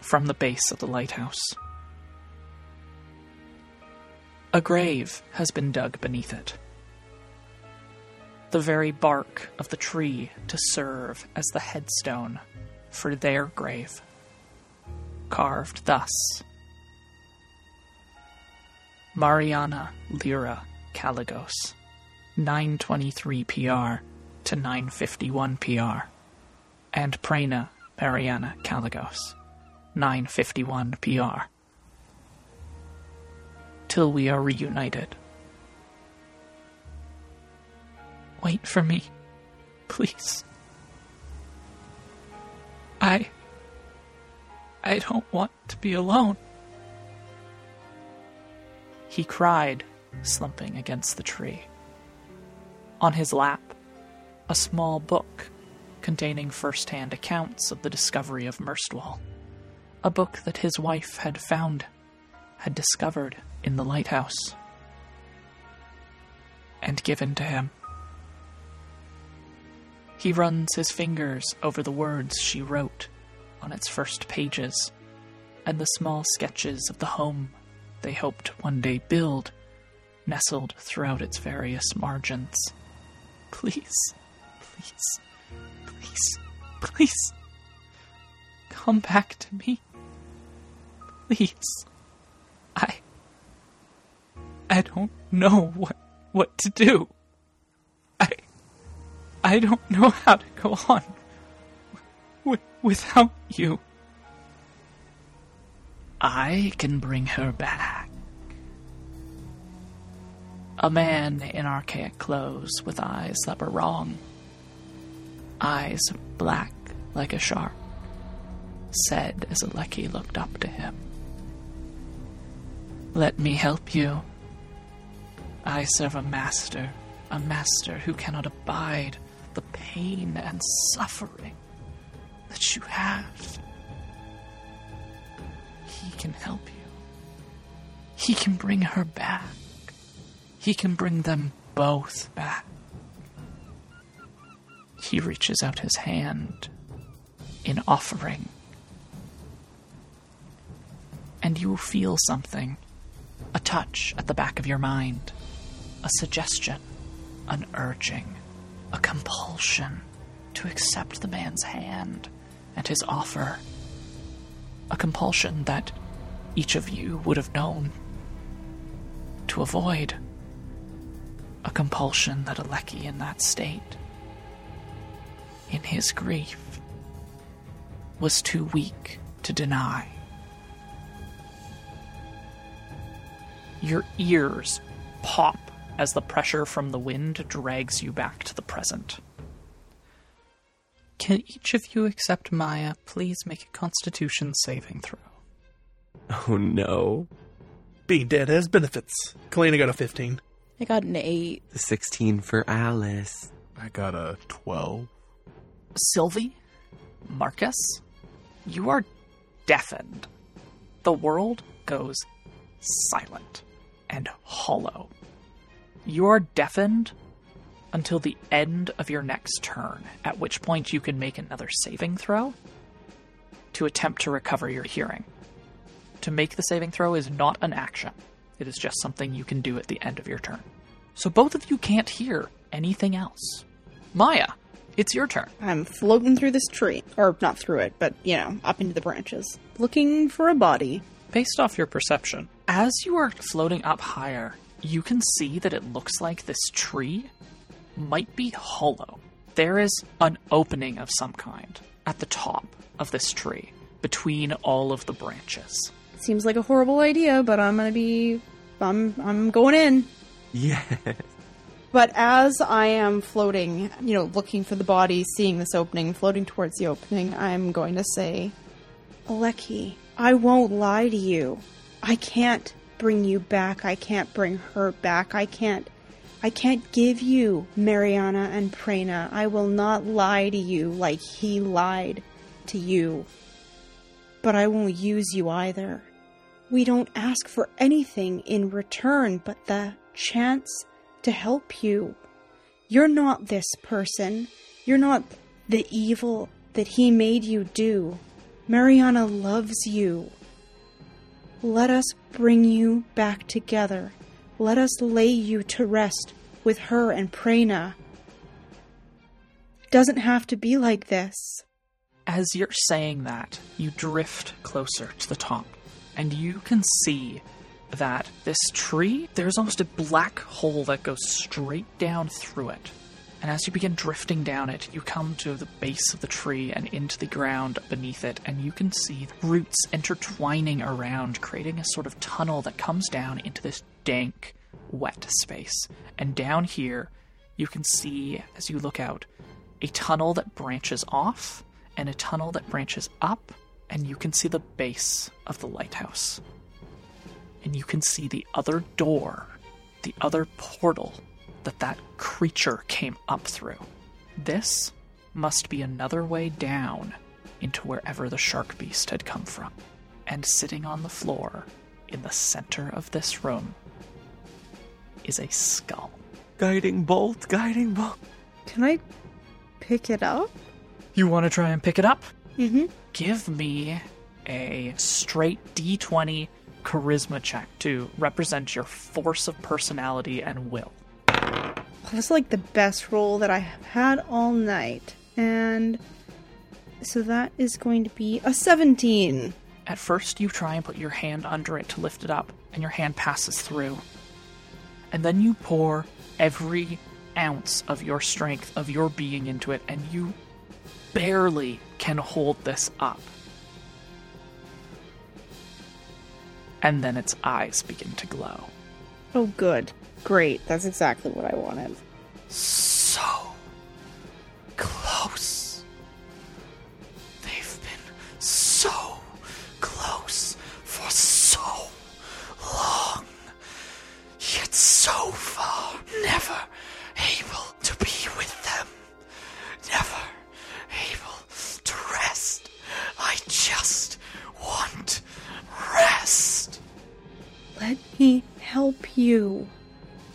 from the base of the lighthouse. A grave has been dug beneath it. The very bark of the tree to serve as the headstone for their grave. Carved thus Mariana Lyra Kalagos, 923 PR to 951 PR, and Prena Mariana Kalagos, 951 PR. Till we are reunited. Wait for me, please. I. I don't want to be alone. He cried, slumping against the tree. On his lap, a small book containing first hand accounts of the discovery of Merstwall. A book that his wife had found, had discovered in the lighthouse, and given to him. He runs his fingers over the words she wrote on its first pages and the small sketches of the home they hoped one day build nestled throughout its various margins. Please, please, please, please, come back to me. Please. I. I don't know what, what to do. I. Don't know how to go on w- without you. I can bring her back. A man in archaic clothes with eyes that were wrong. eyes black like a shark, said as Aleki looked up to him. Let me help you. I serve a master, a master who cannot abide the pain and suffering that you have. He can help you. He can bring her back. He can bring them both back. He reaches out his hand in offering. And you feel something a touch at the back of your mind, a suggestion, an urging, a compulsion to accept the man's hand and his offer. A compulsion that each of you would have known to avoid. A compulsion that Aleki in that state, in his grief, was too weak to deny. Your ears pop as the pressure from the wind drags you back to the present. Can each of you except Maya please make a constitution saving throw? Oh no. Being dead has benefits. Kalina got a 15. I got an eight. The 16 for Alice. I got a 12. Sylvie, Marcus, you are deafened. The world goes silent and hollow. You are deafened until the end of your next turn, at which point you can make another saving throw to attempt to recover your hearing. To make the saving throw is not an action, it is just something you can do at the end of your turn. So both of you can't hear anything else. Maya, it's your turn. I'm floating through this tree. Or not through it, but, you know, up into the branches. Looking for a body. Based off your perception, as you are floating up higher, you can see that it looks like this tree might be hollow. There is an opening of some kind at the top of this tree between all of the branches. Seems like a horrible idea, but I'm gonna be. I'm, I'm going in. Yeah. But as I am floating, you know, looking for the body, seeing this opening, floating towards the opening, I'm going to say, Aleki, I won't lie to you. I can't bring you back. I can't bring her back. I can't. I can't give you Mariana and Prena. I will not lie to you like he lied to you. But I won't use you either. We don't ask for anything in return but the chance to help you. You're not this person. You're not the evil that he made you do. Mariana loves you. Let us bring you back together. Let us lay you to rest with her and Prena. Doesn't have to be like this. As you're saying that, you drift closer to the top, and you can see that this tree, there's almost a black hole that goes straight down through it. And as you begin drifting down it, you come to the base of the tree and into the ground beneath it, and you can see roots intertwining around, creating a sort of tunnel that comes down into this dank, wet space. And down here, you can see, as you look out, a tunnel that branches off and a tunnel that branches up, and you can see the base of the lighthouse. And you can see the other door, the other portal that that creature came up through. This must be another way down into wherever the shark beast had come from. And sitting on the floor in the center of this room is a skull. Guiding bolt, guiding bolt. Can I pick it up? You want to try and pick it up? Mm-hmm. Give me a straight d20 charisma check to represent your force of personality and will. That's like the best roll that I have had all night. And so that is going to be a 17. At first, you try and put your hand under it to lift it up, and your hand passes through. And then you pour every ounce of your strength, of your being into it, and you barely can hold this up. And then its eyes begin to glow. Oh, good. Great, that's exactly what I wanted. So close. They've been so close for so long, yet so far never able to be with them, never able to rest. I just want rest. Let me help you.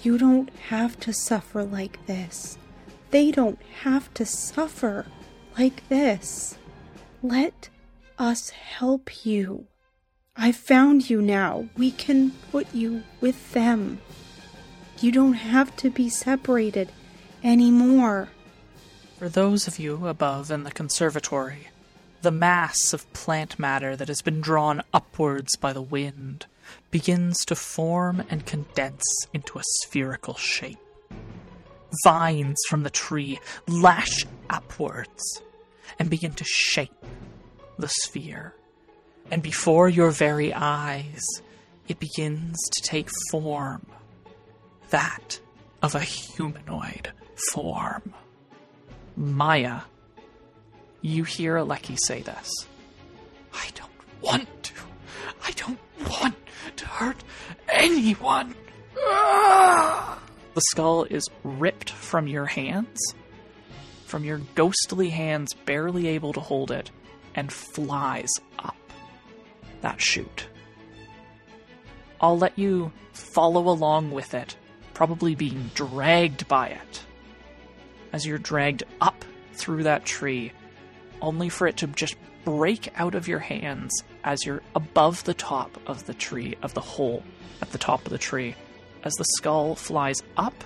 You don't have to suffer like this. They don't have to suffer like this. Let us help you. I found you now. We can put you with them. You don't have to be separated anymore. For those of you above in the conservatory, the mass of plant matter that has been drawn upwards by the wind begins to form and condense into a spherical shape. Vines from the tree lash upwards and begin to shape the sphere. And before your very eyes, it begins to take form that of a humanoid form. Maya, you hear Aleki say this. I don't want to. I don't want to hurt anyone. The skull is ripped from your hands, from your ghostly hands, barely able to hold it, and flies up that chute. I'll let you follow along with it, probably being dragged by it. As you're dragged up through that tree, only for it to just break out of your hands as you're above the top of the tree, of the hole at the top of the tree, as the skull flies up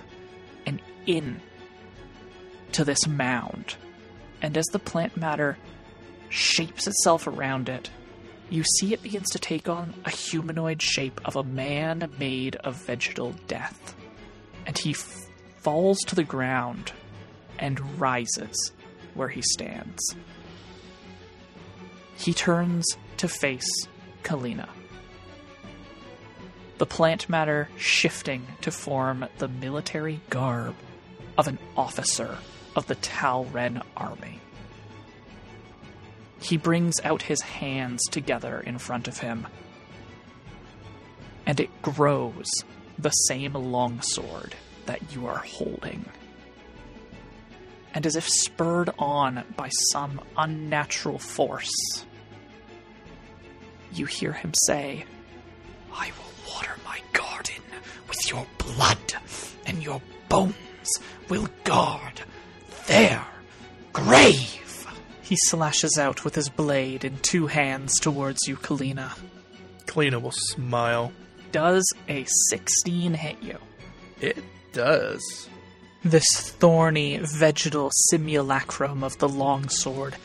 and in to this mound. And as the plant matter shapes itself around it, you see it begins to take on a humanoid shape of a man made of vegetal death. And he f- falls to the ground and rises where he stands. He turns to face Kalina. The plant matter shifting to form the military garb of an officer of the Talren army. He brings out his hands together in front of him, and it grows the same longsword that you are holding. And as if spurred on by some unnatural force, you hear him say, I will water my garden with your blood, and your bones will guard their grave. He slashes out with his blade in two hands towards you, Kalina. Kalina will smile. Does a 16 hit you? It does. This thorny, vegetal simulacrum of the longsword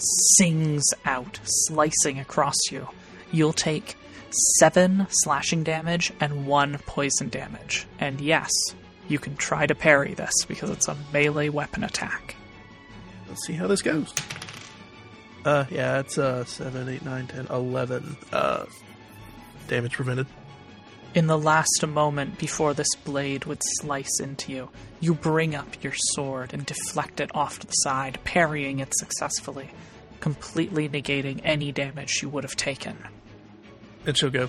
sings out, slicing across you. You'll take seven slashing damage and one poison damage. And yes, you can try to parry this because it's a melee weapon attack. Let's see how this goes. Uh, yeah, it's uh, 7, 8, 9, 10, 11 uh, damage prevented. In the last moment before this blade would slice into you, you bring up your sword and deflect it off to the side, parrying it successfully, completely negating any damage you would have taken. And she'll go,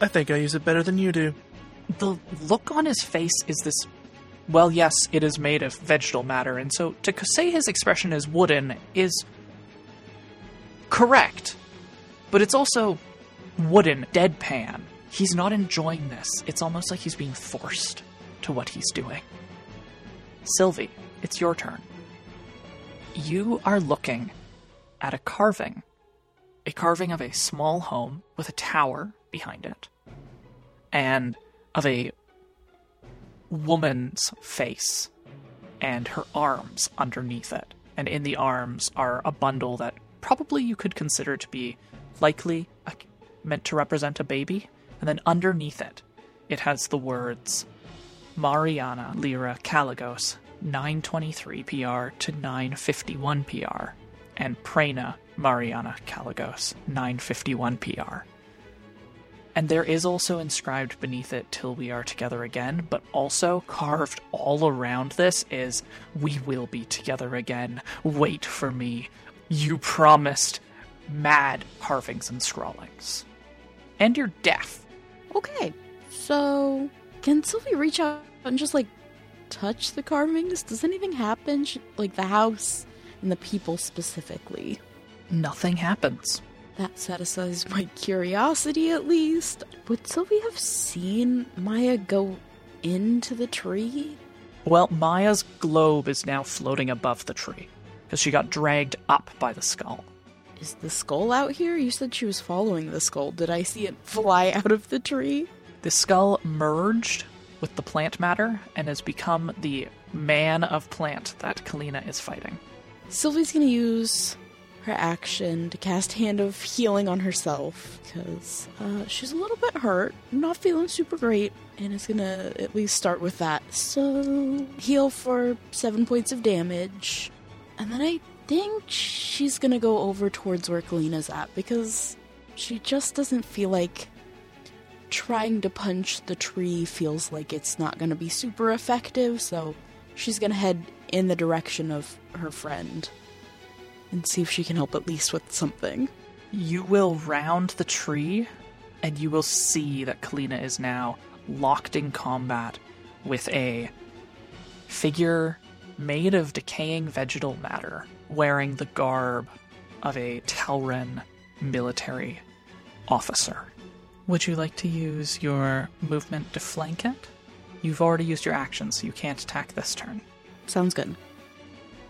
I think I use it better than you do. The look on his face is this well, yes, it is made of vegetal matter, and so to say his expression is wooden is correct, but it's also wooden, deadpan. He's not enjoying this. It's almost like he's being forced to what he's doing. Sylvie, it's your turn. You are looking at a carving. A carving of a small home with a tower behind it, and of a woman's face and her arms underneath it. And in the arms are a bundle that probably you could consider to be likely a, meant to represent a baby. And then underneath it, it has the words Mariana Lyra Caligos, 923 PR to 951 PR, and Prena Mariana Caligos, 951 PR. And there is also inscribed beneath it, Till we are together again, but also carved all around this is, We will be together again. Wait for me. You promised. Mad carvings and scrawlings. And you're deaf. Okay, so can Sylvie reach out and just like touch the carvings? Does anything happen? Sh- Like the house and the people specifically? Nothing happens. That satisfies my curiosity at least. Would Sylvie have seen Maya go into the tree? Well, Maya's globe is now floating above the tree because she got dragged up by the skull. Is the skull out here? You said she was following the skull. Did I see it fly out of the tree? The skull merged with the plant matter and has become the man of plant that Kalina is fighting. Sylvie's gonna use her action to cast Hand of Healing on herself because uh, she's a little bit hurt, not feeling super great, and is gonna at least start with that. So, heal for seven points of damage, and then I think she's gonna go over towards where Kalina's at because she just doesn't feel like trying to punch the tree feels like it's not gonna be super effective, so she's gonna head in the direction of her friend and see if she can help at least with something. You will round the tree and you will see that Kalina is now locked in combat with a figure made of decaying vegetal matter, wearing the garb of a Telren military officer. Would you like to use your movement to flank it? You've already used your action, so you can't attack this turn. Sounds good.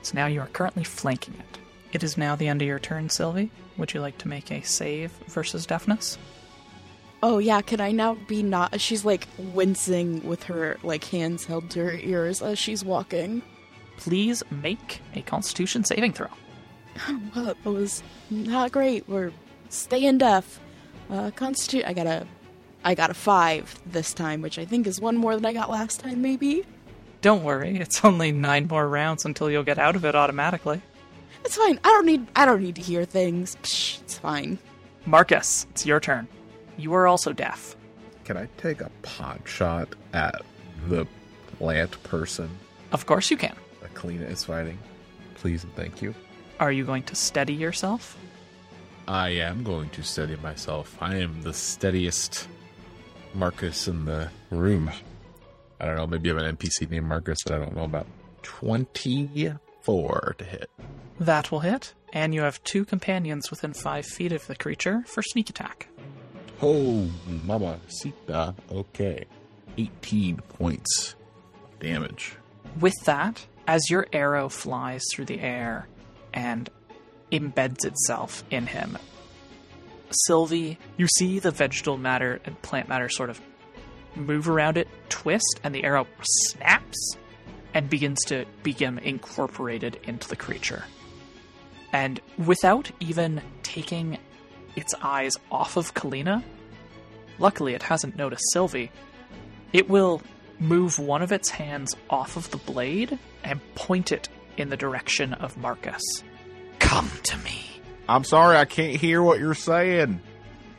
So now you are currently flanking it. It is now the end of your turn, Sylvie. Would you like to make a save versus deafness? Oh yeah, can I now be not? She's like wincing with her like hands held to her ears as she's walking. Please make a constitution saving throw. Well, that was not great. We're staying deaf. Uh, constitute. I got a, I got a five this time, which I think is one more than I got last time. Maybe Don't worry, it's only nine more rounds until you'll get out of it automatically. it's fine. I don't need. I don't need to hear things. Psh, it's fine. Marcus, it's your turn. You are also deaf. Can I take a pot shot at the plant person Of course you can. that Kalina is fighting? Please and thank you. Are you going to steady yourself? I am going to steady myself. I am the steadiest Marcus in the room. I don't know, maybe you have an NPC named Marcus that I don't know about. 24 to hit. That will hit, and you have two companions within five feet of the creature for sneak attack. Oh, mama, Sita. Okay. 18 points damage. With that, as your arrow flies through the air and embeds itself in him, Sylvie, you see the vegetal matter and plant matter sort of move around it, twist, and the arrow snaps and begins to become incorporated into the creature. And without even taking its eyes off of Kalina, luckily it hasn't noticed Sylvie, it will move one of its hands off of the blade and point it in the direction of Marcus. Come to me. I'm sorry, I can't hear what you're saying.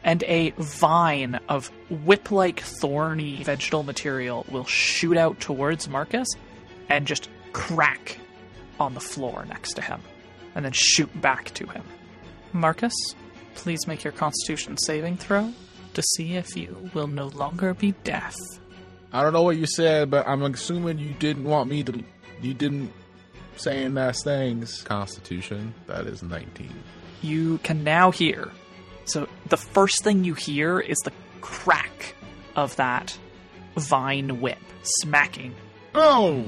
And a vine of whip like thorny vegetal material will shoot out towards Marcus and just crack on the floor next to him, and then shoot back to him. Marcus, please make your constitution saving throw to see if you will no longer be deaf. I don't know what you said, but I'm assuming you didn't want me to. You didn't say nice things. Constitution, that is 19. You can now hear. So the first thing you hear is the crack of that vine whip smacking Oh!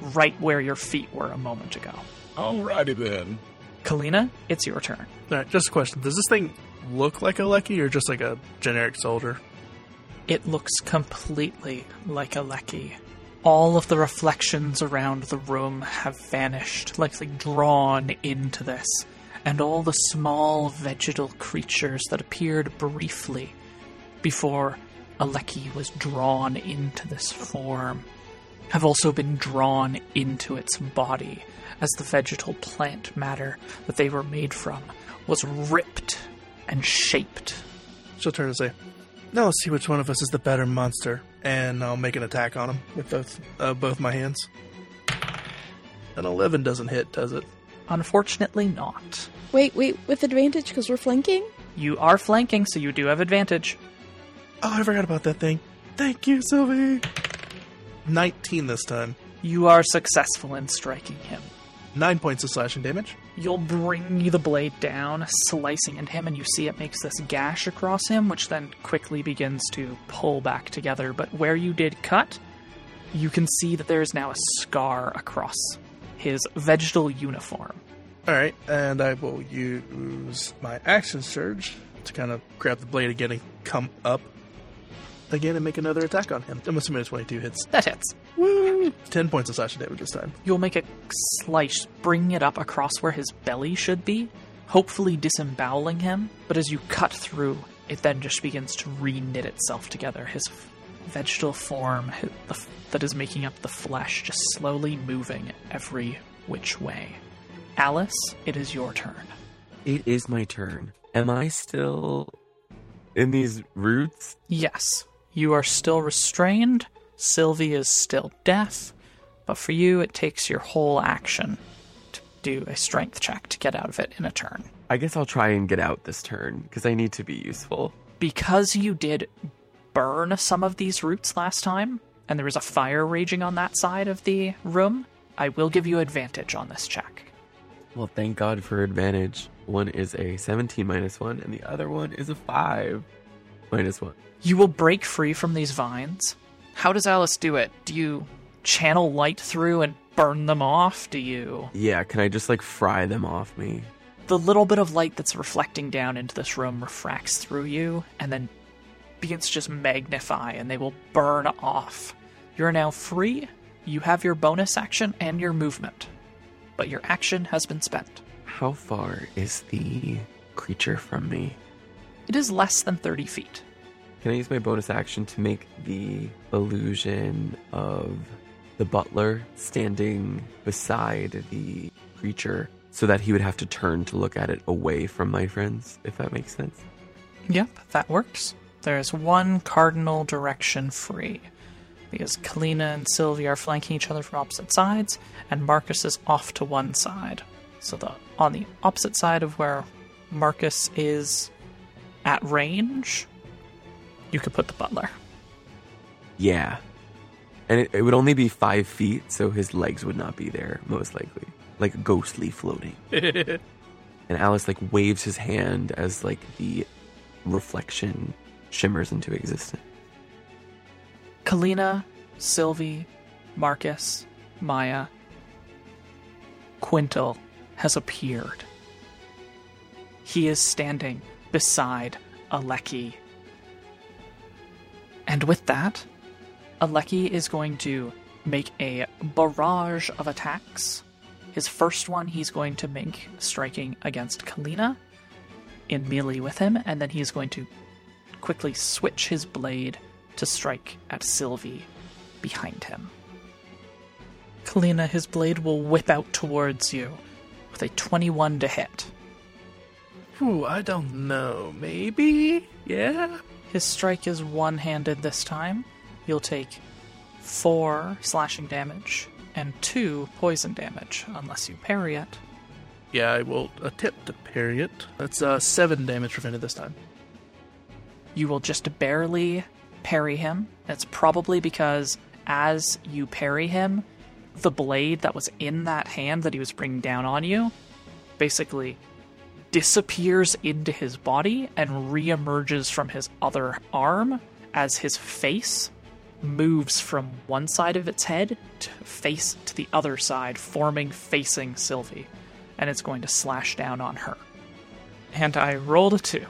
right where your feet were a moment ago. Alrighty then. Kalina, it's your turn. All right, just a question: Does this thing look like Aleki or just like a generic soldier? It looks completely like Aleki. All of the reflections around the room have vanished, like they drawn into this, and all the small vegetal creatures that appeared briefly before Aleki was drawn into this form have also been drawn into its body as the vegetal plant matter that they were made from was ripped and shaped She'll turn and say, "Now let's see which one of us is the better monster," and I'll make an attack on him with both uh, both my hands. An eleven doesn't hit, does it? Unfortunately, not. Wait, wait, with advantage because we're flanking. You are flanking, so you do have advantage. Oh, I forgot about that thing. Thank you, Sylvie. Nineteen this time. You are successful in striking him. Nine points of slashing damage. You'll bring the blade down, slicing into him, and you see it makes this gash across him, which then quickly begins to pull back together. But where you did cut, you can see that there is now a scar across his vegetal uniform. All right, and I will use my action surge to kind of grab the blade again and come up again and make another attack on him. I'm assuming it's 22 hits. That hits. Woo! 10 points of slashing damage this time. You'll make a slice, bringing it up across where his belly should be, hopefully disemboweling him. But as you cut through, it then just begins to re-knit itself together. His vegetal form—the that is making up the flesh just slowly moving every which way. Alice, it is your turn. It is my turn. Am I still in these roots? Yes, you are still restrained. Sylvie is still deaf. But for you, it takes your whole action to do a strength check to get out of it in a turn. I guess I'll try and get out this turn because I need to be useful. Because you did burn some of these roots last time, and there was a fire raging on that side of the room, I will give you advantage on this check. Well, thank God for advantage. One is a 17 minus 1, and the other one is a 5 minus 1. You will break free from these vines. How does Alice do it? Do you channel light through and burn them off? Do you. Yeah, can I just like fry them off me? The little bit of light that's reflecting down into this room refracts through you and then to just magnify, and they will burn off. You're now free. You have your bonus action and your movement, but your action has been spent. How far is the creature from me? It is less than 30 feet. Can I use my bonus action to make the illusion of the butler standing beside the creature so that he would have to turn to look at it away from my friends, if that makes sense? Yep, that works. There is one cardinal direction free. Because Kalina and Sylvia are flanking each other from opposite sides, and Marcus is off to one side. So the on the opposite side of where Marcus is at range, you could put the butler. Yeah. And it, it would only be five feet, so his legs would not be there, most likely. Like ghostly floating. and Alice like waves his hand as like the reflection shimmers into existence. Kalina, Sylvie, Marcus, Maya, Quintal has appeared. He is standing beside Aleki. And with that, Aleki is going to make a barrage of attacks. His first one he's going to make striking against Kalina in melee with him, and then he's going to quickly switch his blade to strike at Sylvie behind him. Kalina, his blade will whip out towards you with a 21 to hit. Ooh, I don't know. Maybe? Yeah? His strike is one handed this time. You'll take four slashing damage and two poison damage, unless you parry it. Yeah, I will attempt to parry it. That's uh, seven damage prevented this time. You will just barely parry him. It's probably because as you parry him, the blade that was in that hand that he was bringing down on you basically disappears into his body and reemerges from his other arm as his face moves from one side of its head to face to the other side, forming facing Sylvie, and it's going to slash down on her. And I rolled a two.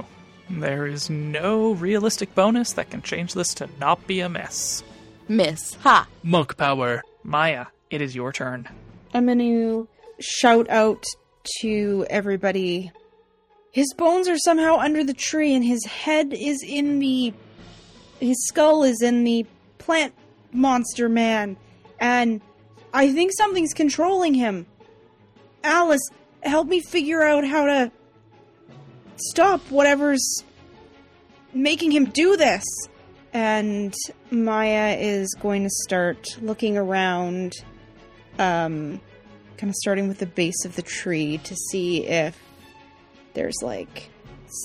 There is no realistic bonus that can change this to not be a miss. Miss. Ha! Monk power. Maya, it is your turn. I'm going to shout out to everybody. His bones are somehow under the tree, and his head is in the. His skull is in the plant monster man. And I think something's controlling him. Alice, help me figure out how to stop whatever's making him do this. And Maya is going to start looking around, um, kind of starting with the base of the tree to see if there's like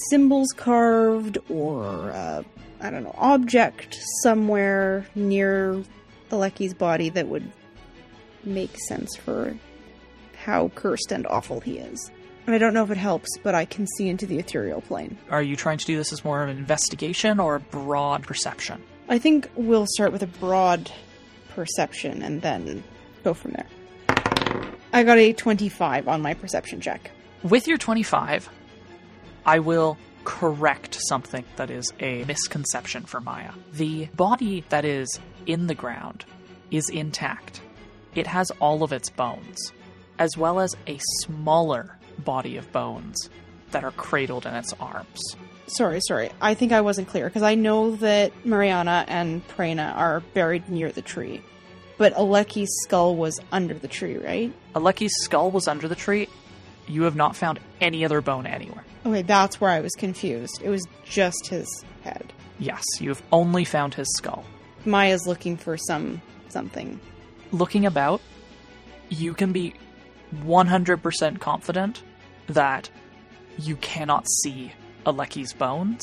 symbols carved or uh, I don't know object somewhere near Aleki's body that would make sense for how cursed and awful he is. And I don't know if it helps, but I can see into the ethereal plane. Are you trying to do this as more of an investigation or a broad perception? I think we'll start with a broad perception and then go from there. I got a 25 on my perception check. With your 25, I will correct something that is a misconception for Maya. The body that is in the ground is intact. It has all of its bones, as well as a smaller body of bones that are cradled in its arms. Sorry, sorry. I think I wasn't clear because I know that Mariana and Prana are buried near the tree. But Aleki's skull was under the tree, right? Aleki's skull was under the tree. You have not found any other bone anywhere. Okay, that's where I was confused. It was just his head. Yes, you have only found his skull. Maya's looking for some something. Looking about, you can be 100% confident that you cannot see Aleki's bones,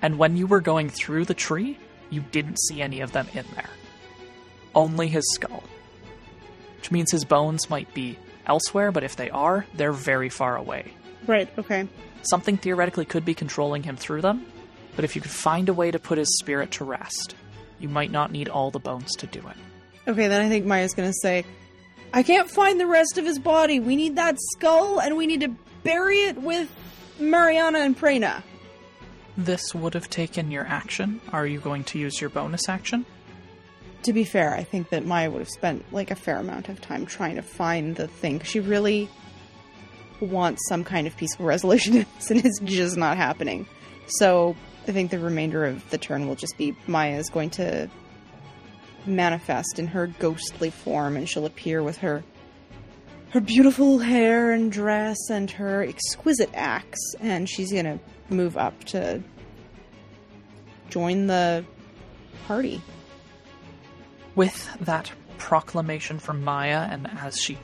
and when you were going through the tree, you didn't see any of them in there. Only his skull. Which means his bones might be elsewhere, but if they are, they're very far away. Right, okay. Something theoretically could be controlling him through them, but if you could find a way to put his spirit to rest, you might not need all the bones to do it. Okay, then I think Maya's gonna say, I can't find the rest of his body. We need that skull and we need to bury it with Mariana and Prana. This would have taken your action. Are you going to use your bonus action? To be fair, I think that Maya would have spent like a fair amount of time trying to find the thing. She really wants some kind of peaceful resolution and it's just not happening. So I think the remainder of the turn will just be Maya is going to manifest in her ghostly form, and she'll appear with her her beautiful hair and dress and her exquisite axe, and she's gonna move up to join the party. With that proclamation from Maya, and as she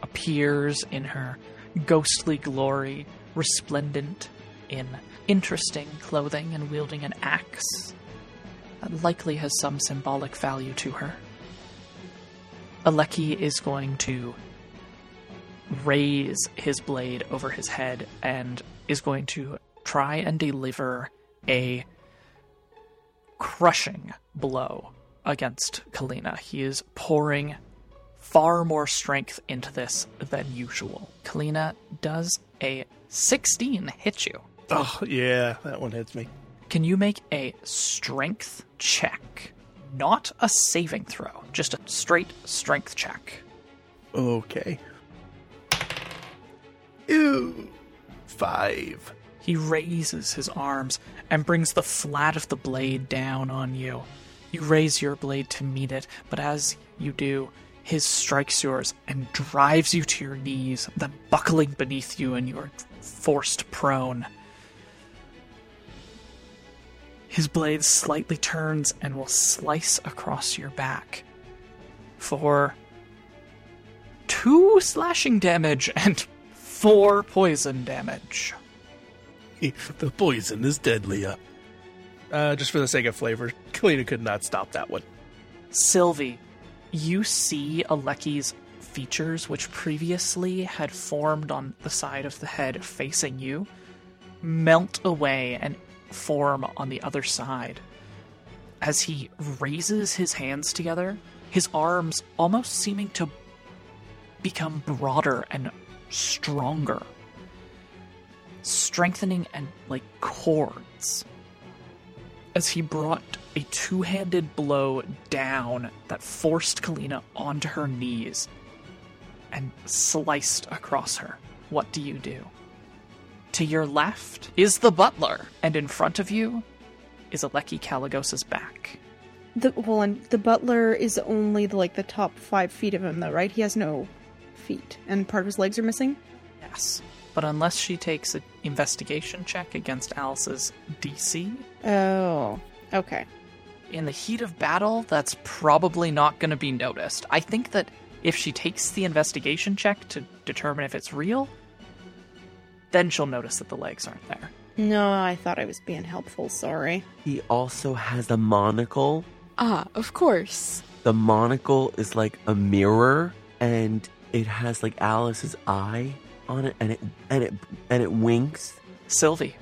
appears in her ghostly glory, resplendent in interesting clothing and wielding an axe, that likely has some symbolic value to her. Aleki is going to raise his blade over his head and is going to try and deliver a crushing blow against Kalina. He is pouring far more strength into this than usual. Kalina does a 16 hit you. Oh, yeah, that one hits me. Can you make a strength check? Not a saving throw, just a straight strength check. Okay. Ew. Five. He raises his arms and brings the flat of the blade down on you. You raise your blade to meet it, but as you do, his strikes yours and drives you to your knees, then buckling beneath you, and you are forced prone. His blade slightly turns and will slice across your back for two slashing damage and four poison damage. the poison is deadly. Uh, uh, just for the sake of flavor, Kalina could not stop that one. Sylvie, you see Aleki's features, which previously had formed on the side of the head facing you, melt away and form on the other side. As he raises his hands together, his arms almost seeming to become broader and stronger, strengthening and like cords. As he brought a two handed blow down that forced Kalina onto her knees and sliced across her. What do you do? To your left is the butler, and in front of you is Aleki Caligos's back. The well, and the butler is only the, like the top five feet of him, though, right? He has no feet, and part of his legs are missing. Yes. But unless she takes an investigation check against Alice's DC, Oh, okay. in the heat of battle, that's probably not going to be noticed. I think that if she takes the investigation check to determine if it's real, then she'll notice that the legs aren't there. No, I thought I was being helpful. Sorry. He also has a monocle. Ah, of course. The monocle is like a mirror and it has like Alice's eye on it and it and it and it winks. Sylvie,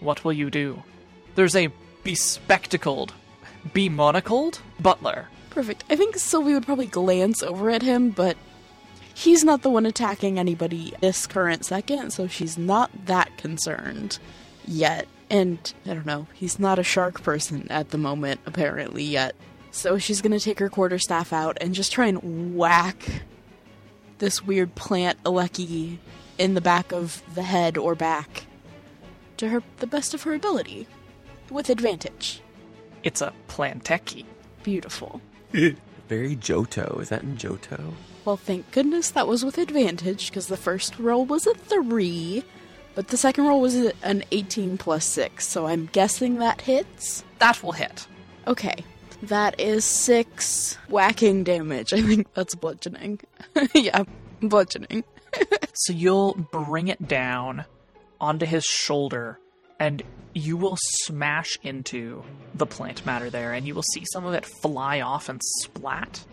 what will you do? There's a bespectacled, bemonocled butler. Perfect. I think Sylvie would probably glance over at him, but he's not the one attacking anybody this current second, so she's not that concerned yet. And I don't know, he's not a shark person at the moment, apparently, yet. So she's gonna take her quarterstaff out and just try and whack this weird plant Aleki in the back of the head or back to her the best of her ability. With advantage. It's a planteki. Beautiful. Very Johto. Is that in Johto? Well, thank goodness that was with advantage because the first roll was a 3, but the second roll was an 18 plus 6, so I'm guessing that hits. That will hit. Okay. That is 6 whacking damage. I think that's bludgeoning. yeah, bludgeoning. So you'll bring it down onto his shoulder and you will smash into the plant matter there and you will see some of it fly off and splat.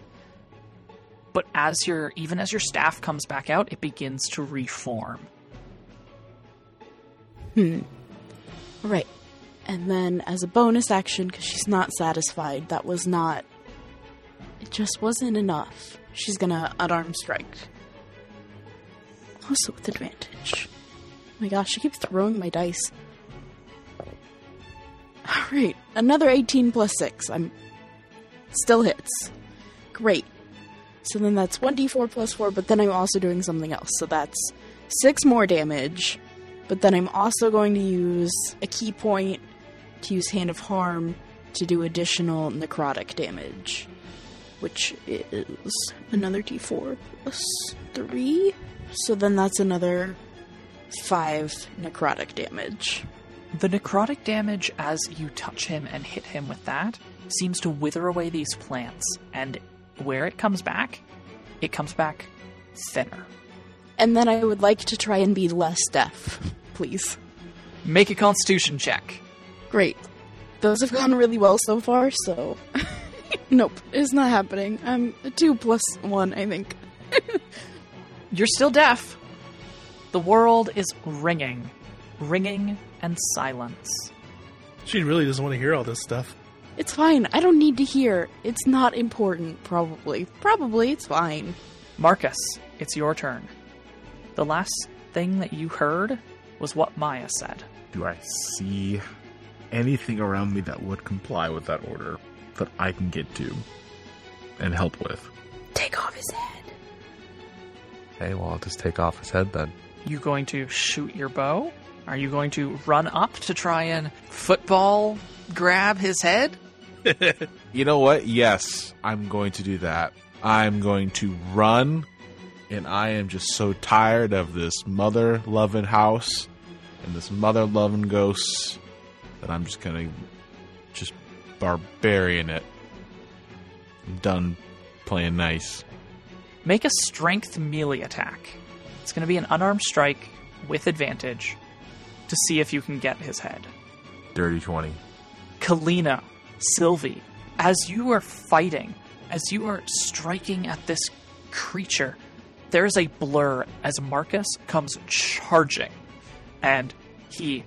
But as your even as your staff comes back out, it begins to reform. Hmm. Right. And then, as a bonus action, because she's not satisfied, that was not. It just wasn't enough. She's gonna unarmed strike. Also with advantage. Oh my gosh, she keeps throwing my dice. Alright, another 18 plus 6. I'm. Still hits. Great. So then that's 1d4 plus 4, but then I'm also doing something else. So that's 6 more damage. But then I'm also going to use a ki point to use Hand of Harm to do additional necrotic damage. Which is another d4 plus 3. So then that's another 5 necrotic damage. The necrotic damage as you touch him and hit him with that seems to wither away these plants, and where it comes back, it comes back thinner. And then I would like to try and be less deaf, please. Make a constitution check. Great. Those have gone really well so far, so. nope, it's not happening. I'm a 2 plus 1, I think. You're still deaf. The world is ringing, ringing and silence. She really doesn't want to hear all this stuff. It's fine. I don't need to hear. It's not important, probably. Probably, it's fine. Marcus, it's your turn. The last thing that you heard was what Maya said. Do I see anything around me that would comply with that order that I can get to and help with? Take off his head. Hey, well, I'll just take off his head then. You going to shoot your bow? Are you going to run up to try and football grab his head? You know what? Yes, I'm going to do that. I'm going to run, and I am just so tired of this mother loving house and this mother loving ghosts that I'm just gonna just barbarian it. I'm done playing nice. Make a strength melee attack. It's going to be an unarmed strike with advantage to see if you can get his head. Dirty 20. Kalina, Sylvie, as you are fighting, as you are striking at this creature, there is a blur as Marcus comes charging. And he.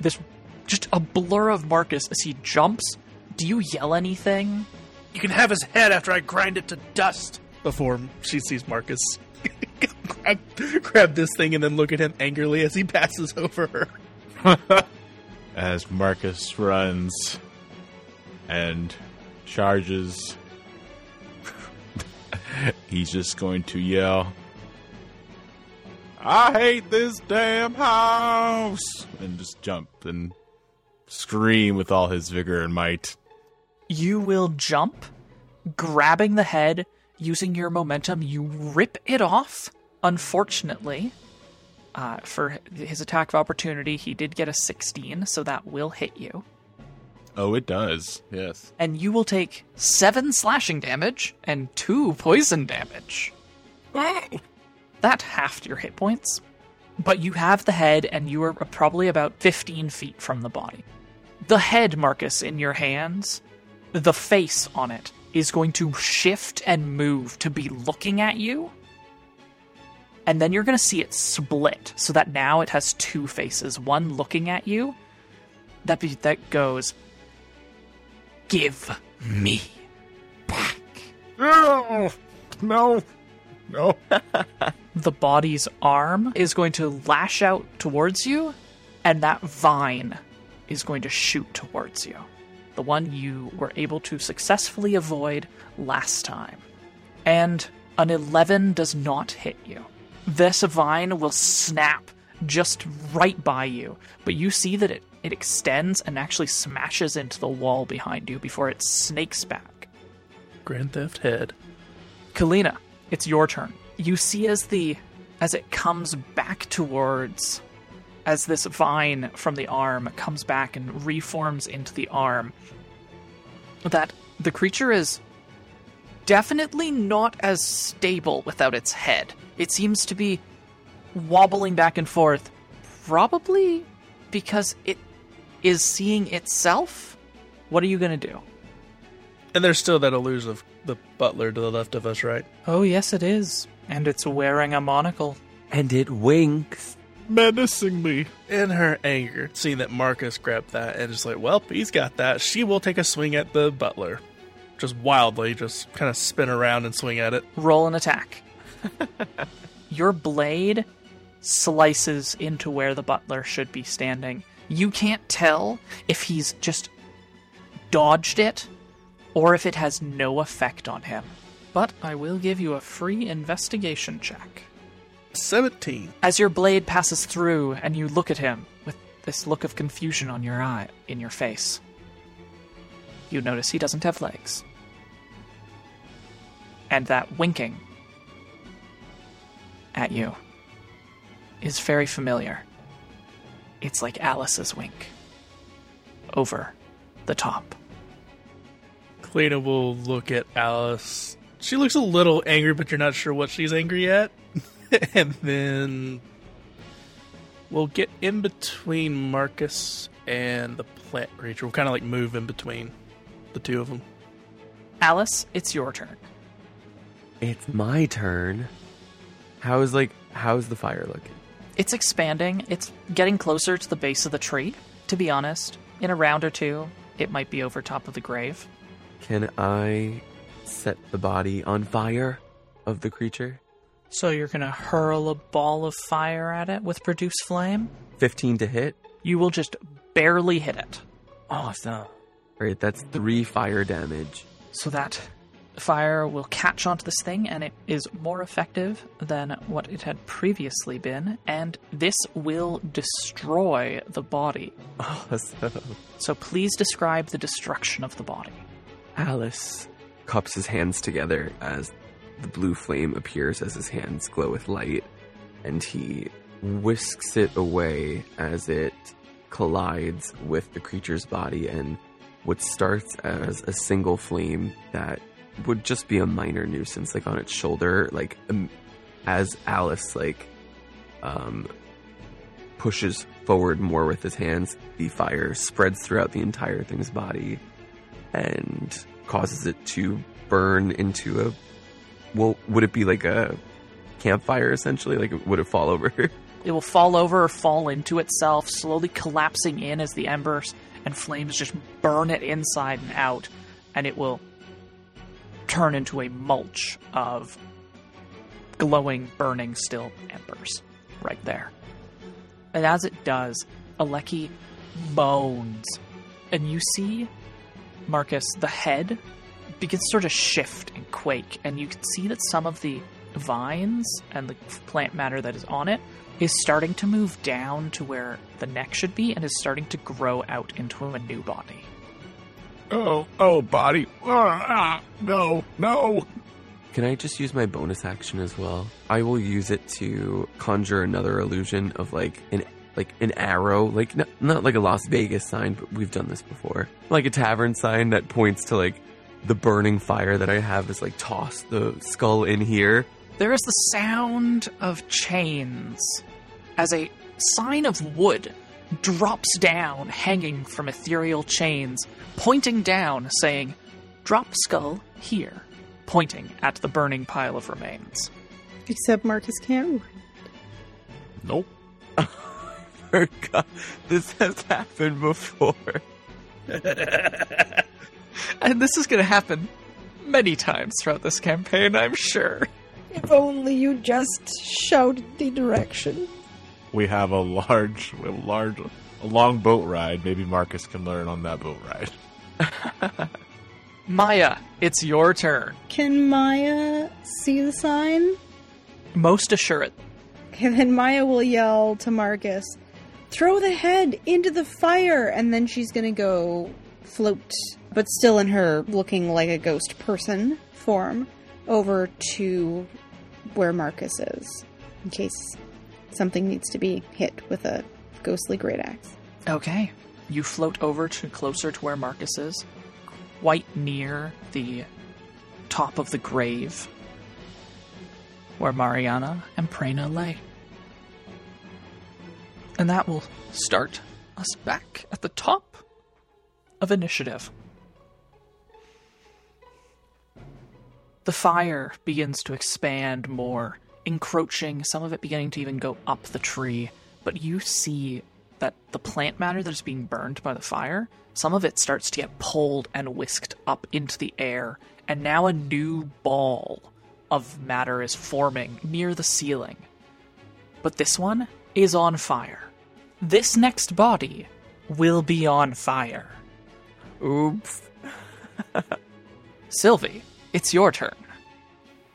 This. Just a blur of Marcus as he jumps. Do you yell anything? You can have his head after I grind it to dust. Before she sees Marcus grab, grab this thing and then look at him angrily as he passes over her. As Marcus runs and charges, he's just going to yell, I hate this damn house! And just jump and scream with all his vigor and might. You will jump, grabbing the head, using your momentum, you rip it off. Unfortunately, uh, for his attack of opportunity, he did get a 16, so that will hit you. Oh, it does. Yes. And you will take 7 slashing damage and 2 poison damage. That halved your hit points. But you have the head, and you are probably about 15 feet from the body. The head, Marcus, in your hands, the face on it, is going to shift and move to be looking at you. And then you're going to see it split so that now it has two faces one looking at you. That be, that goes give me back. No, no, no. the body's arm is going to lash out towards you and that vine is going to shoot towards you. The one you were able to successfully avoid last time. And an 11 does not hit you this vine will snap just right by you, but you see that it, it extends and actually smashes into the wall behind you before it snakes back. Grand Theft Head. Kalina, it's your turn. You see as the as it comes back towards as this vine from the arm comes back and reforms into the arm that the creature is definitely not as stable without its head. It seems to be wobbling back and forth, probably because it is seeing itself. What are you going to do? And there's still that illusion of the butler to the left of us, right? Oh, yes, it is. And it's wearing a monocle. And it winks. Menacingly. In her anger, seeing that Marcus grabbed that and just like, well, he's got that, she will take a swing at the butler. Just wildly, just kind of spin around and swing at it. Roll an attack. Your blade slices into where the butler should be standing. You can't tell if he's just dodged it or if it has no effect on him. But I will give you a free investigation check. 17. As your blade passes through and you look at him with this look of confusion on your eye in your face, you notice he doesn't have legs. And that winking at you is very familiar. It's like Alice's wink. Over the top. Kalina will look at Alice. She looks a little angry, but you're not sure what she's angry at. and then we'll get in between Marcus and the plant creature. We'll kind of like move in between the two of them. Alice, it's your turn. It's my turn. How's like how's the fire looking? It's expanding. It's getting closer to the base of the tree, to be honest. In a round or two, it might be over top of the grave. Can I set the body on fire of the creature? So you're going to hurl a ball of fire at it with produce flame? 15 to hit. You will just barely hit it. Awesome. All right, that's 3 fire damage. So that fire will catch onto this thing and it is more effective than what it had previously been, and this will destroy the body. Awesome. So please describe the destruction of the body. Alice cups his hands together as the blue flame appears as his hands glow with light, and he whisks it away as it collides with the creature's body and what starts as a single flame that would just be a minor nuisance like on its shoulder like um, as alice like um pushes forward more with his hands the fire spreads throughout the entire thing's body and causes it to burn into a well would it be like a campfire essentially? Like would it fall over? It will fall over or fall into itself, slowly collapsing in as the embers and flames just burn it inside and out, and it will turn into a mulch of glowing, burning, still embers right there. And as it does, Aleki moans, and you see, Marcus, the head begins to sort of shift and quake, and you can see that some of the vines and the plant matter that is on it is starting to move down to where the neck should be and is starting to grow out into a new body. Oh, oh, body. Ah, no, no. Can I just use my bonus action as well? I will use it to conjure another illusion of like an like an arrow, like not, not like a Las Vegas sign, but we've done this before. Like a tavern sign that points to like the burning fire that I have is like toss the skull in here. There is the sound of chains as a sign of wood drops down, hanging from ethereal chains, pointing down, saying, Drop skull here, pointing at the burning pile of remains. Except Marcus can't. Nope. Forgot this has happened before. And this is going to happen many times throughout this campaign, I'm sure. If only you just shouted the direction. We have a large, we have a large, a long boat ride. Maybe Marcus can learn on that boat ride. Maya, it's your turn. Can Maya see the sign? Most assured. Okay, then Maya will yell to Marcus, throw the head into the fire, and then she's gonna go float, but still in her looking like a ghost person form, over to where Marcus is, in case something needs to be hit with a ghostly great axe. Okay. You float over to closer to where Marcus is, quite near the top of the grave where Mariana and Prena lay. And that will start us back at the top of initiative. The fire begins to expand more, encroaching, some of it beginning to even go up the tree. But you see that the plant matter that is being burned by the fire, some of it starts to get pulled and whisked up into the air, and now a new ball of matter is forming near the ceiling. But this one is on fire. This next body will be on fire. Oops. Sylvie, it's your turn.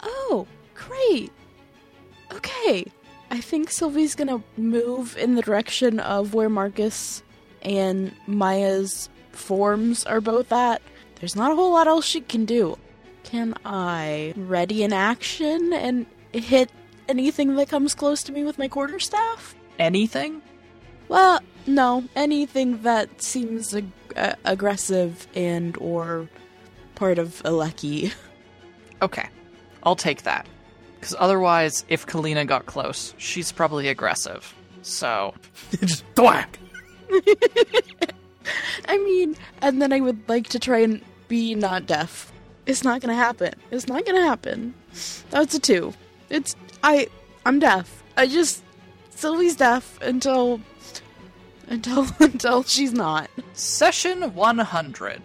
Oh, great. Okay. I think Sylvie's gonna move in the direction of where Marcus and Maya's forms are both at. There's not a whole lot else she can do. Can I ready an action and hit anything that comes close to me with my quarterstaff? Anything? Well, no, anything that seems ag- uh, aggressive and or part of Aleki. Okay, I'll take that. Because otherwise, if Kalina got close, she's probably aggressive. So, Just thwack. I mean, and then I would like to try and be not deaf. It's not gonna happen. It's not gonna happen. That's a two. It's I. I'm deaf. I just Sylvie's deaf until until until she's not. session 100.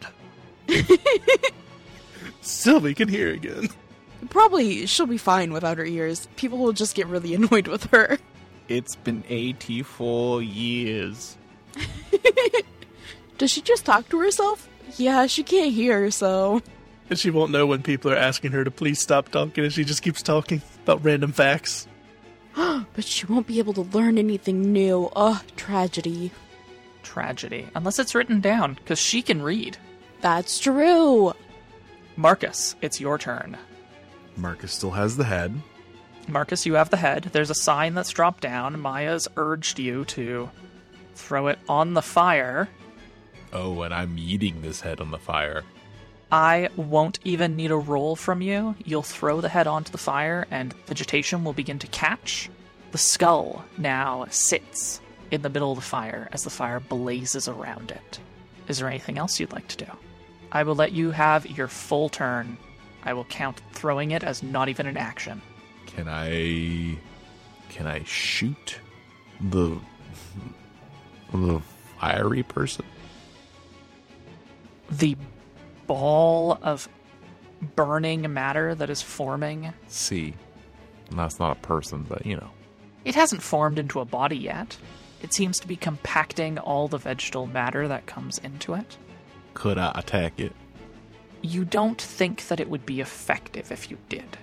Sylvie can hear again. Probably she'll be fine without her ears. People will just get really annoyed with her. It's been 84 years. Does she just talk to herself? Yeah, she can't hear, so And she won't know when people are asking her to please stop talking, and she just keeps talking about random facts. but she won't be able to learn anything new. Ugh, tragedy. Tragedy. Unless it's written down, because she can read. That's true. Marcus, it's your turn. Marcus still has the head. Marcus, you have the head. There's a sign that's dropped down. Maya's urged you to throw it on the fire. Oh, and I'm eating this head on the fire. I won't even need a roll from you. You'll throw the head onto the fire, and vegetation will begin to catch. The skull now sits in the middle of the fire as the fire blazes around it. Is there anything else you'd like to do? I will let you have your full turn. I will count throwing it as not even an action. Can I can I shoot the the fiery person? The ball of burning matter that is forming, See. That's not a person, but you know. it hasn't formed into a body yet. It seems to be compacting all the vegetal matter that comes into it. Could I attack it? You don't think that it would be effective if you did.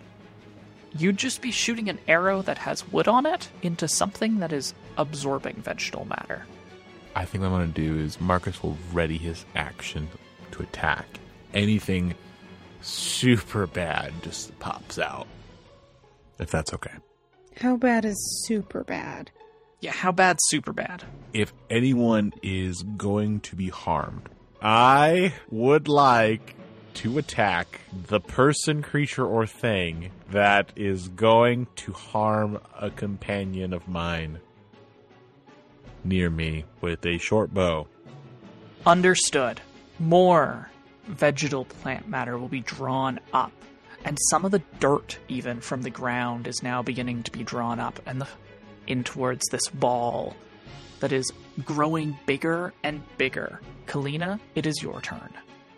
You'd just be shooting an arrow that has wood on it into something that is absorbing vegetal matter. I think what I'm gonna do is Marcus will ready his action to attack. Anything super bad just pops out. If that's okay. How bad is super bad? Yeah, how bad? Super bad. If anyone is going to be harmed, I would like to attack the person, creature, or thing that is going to harm a companion of mine near me with a short bow. Understood. More vegetal plant matter will be drawn up and some of the dirt, even from the ground, is now beginning to be drawn up and the, in towards this ball that is growing bigger and bigger. Kalina, it is your turn.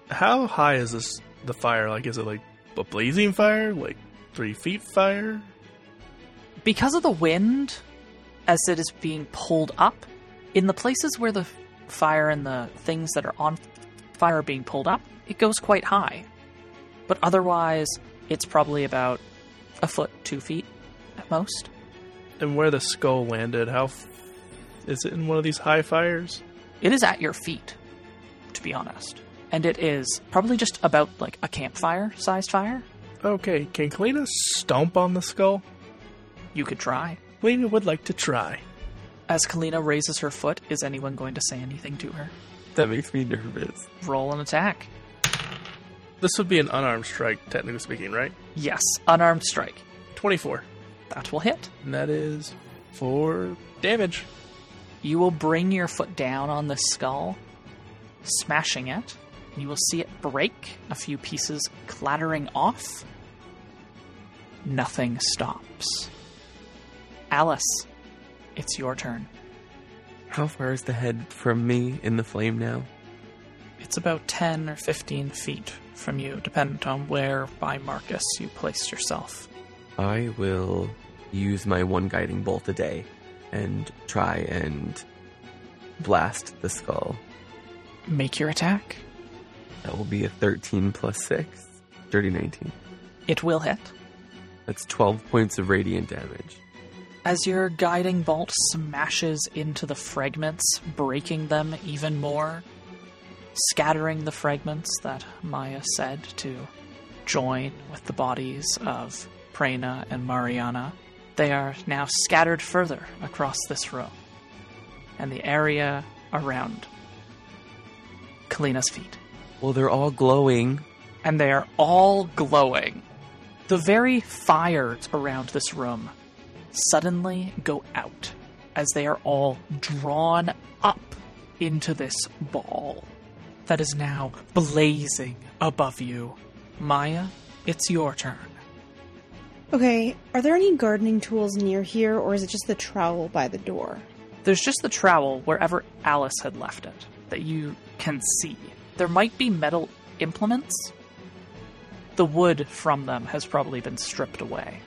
How high is this the fire? Like, is it like a blazing fire? Like three feet fire? Because of the wind, as it is being pulled up, in the places where the fire and the things that are on fire are being pulled up, it goes quite high. But otherwise, it's probably about a foot, two feet at most. And where the skull landed, how f- is it in one of these high fires? It is at your feet, to be honest. And it is probably just about like a campfire sized fire. Okay, can Kalina stomp on the skull? You could try. Kalina would like to try. As Kalina raises her foot, is anyone going to say anything to her? That makes me nervous. Roll an attack. This would be an unarmed strike, technically speaking, right? Yes, unarmed strike. 24. That will hit. And that is four damage. You will bring your foot down on the skull, smashing it. You will see it break, a few pieces clattering off. Nothing stops. Alice, it's your turn. How far is the head from me in the flame now? It's about 10 or 15 feet from you, dependent on where by Marcus you placed yourself. I will use my one guiding bolt a day and try and blast the skull. Make your attack. That will be a 13 plus 6, dirty 19. It will hit. That's 12 points of radiant damage. As your guiding bolt smashes into the fragments, breaking them even more, scattering the fragments that Maya said to join with the bodies of Prena and Mariana, they are now scattered further across this room and the area around Kalina's feet. Well, they're all glowing. and they are all glowing. The very fires around this room suddenly go out as they are all drawn up into this ball that is now blazing above you. Maya, it's your turn. Okay, are there any gardening tools near here, or is it just the trowel by the door? There's just the trowel wherever Alice had left it that you can see. There might be metal implements. The wood from them has probably been stripped away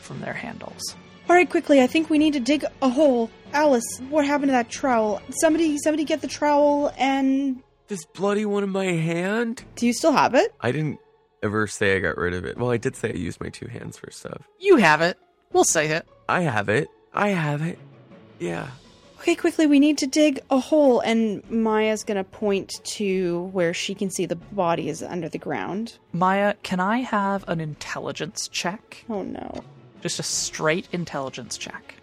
from their handles. All right, quickly, I think we need to dig a hole. Alice, what happened to that trowel? Somebody, somebody get the trowel and. This bloody one in my hand? Do you still have it? I didn't ever say I got rid of it. Well, I did say I used my two hands for stuff. You have it. We'll say it. I have it. I have it. Yeah. Okay, quickly, we need to dig a hole, and Maya's gonna point to where she can see the body is under the ground. Maya, can I have an intelligence check? Oh no. Just a straight intelligence check.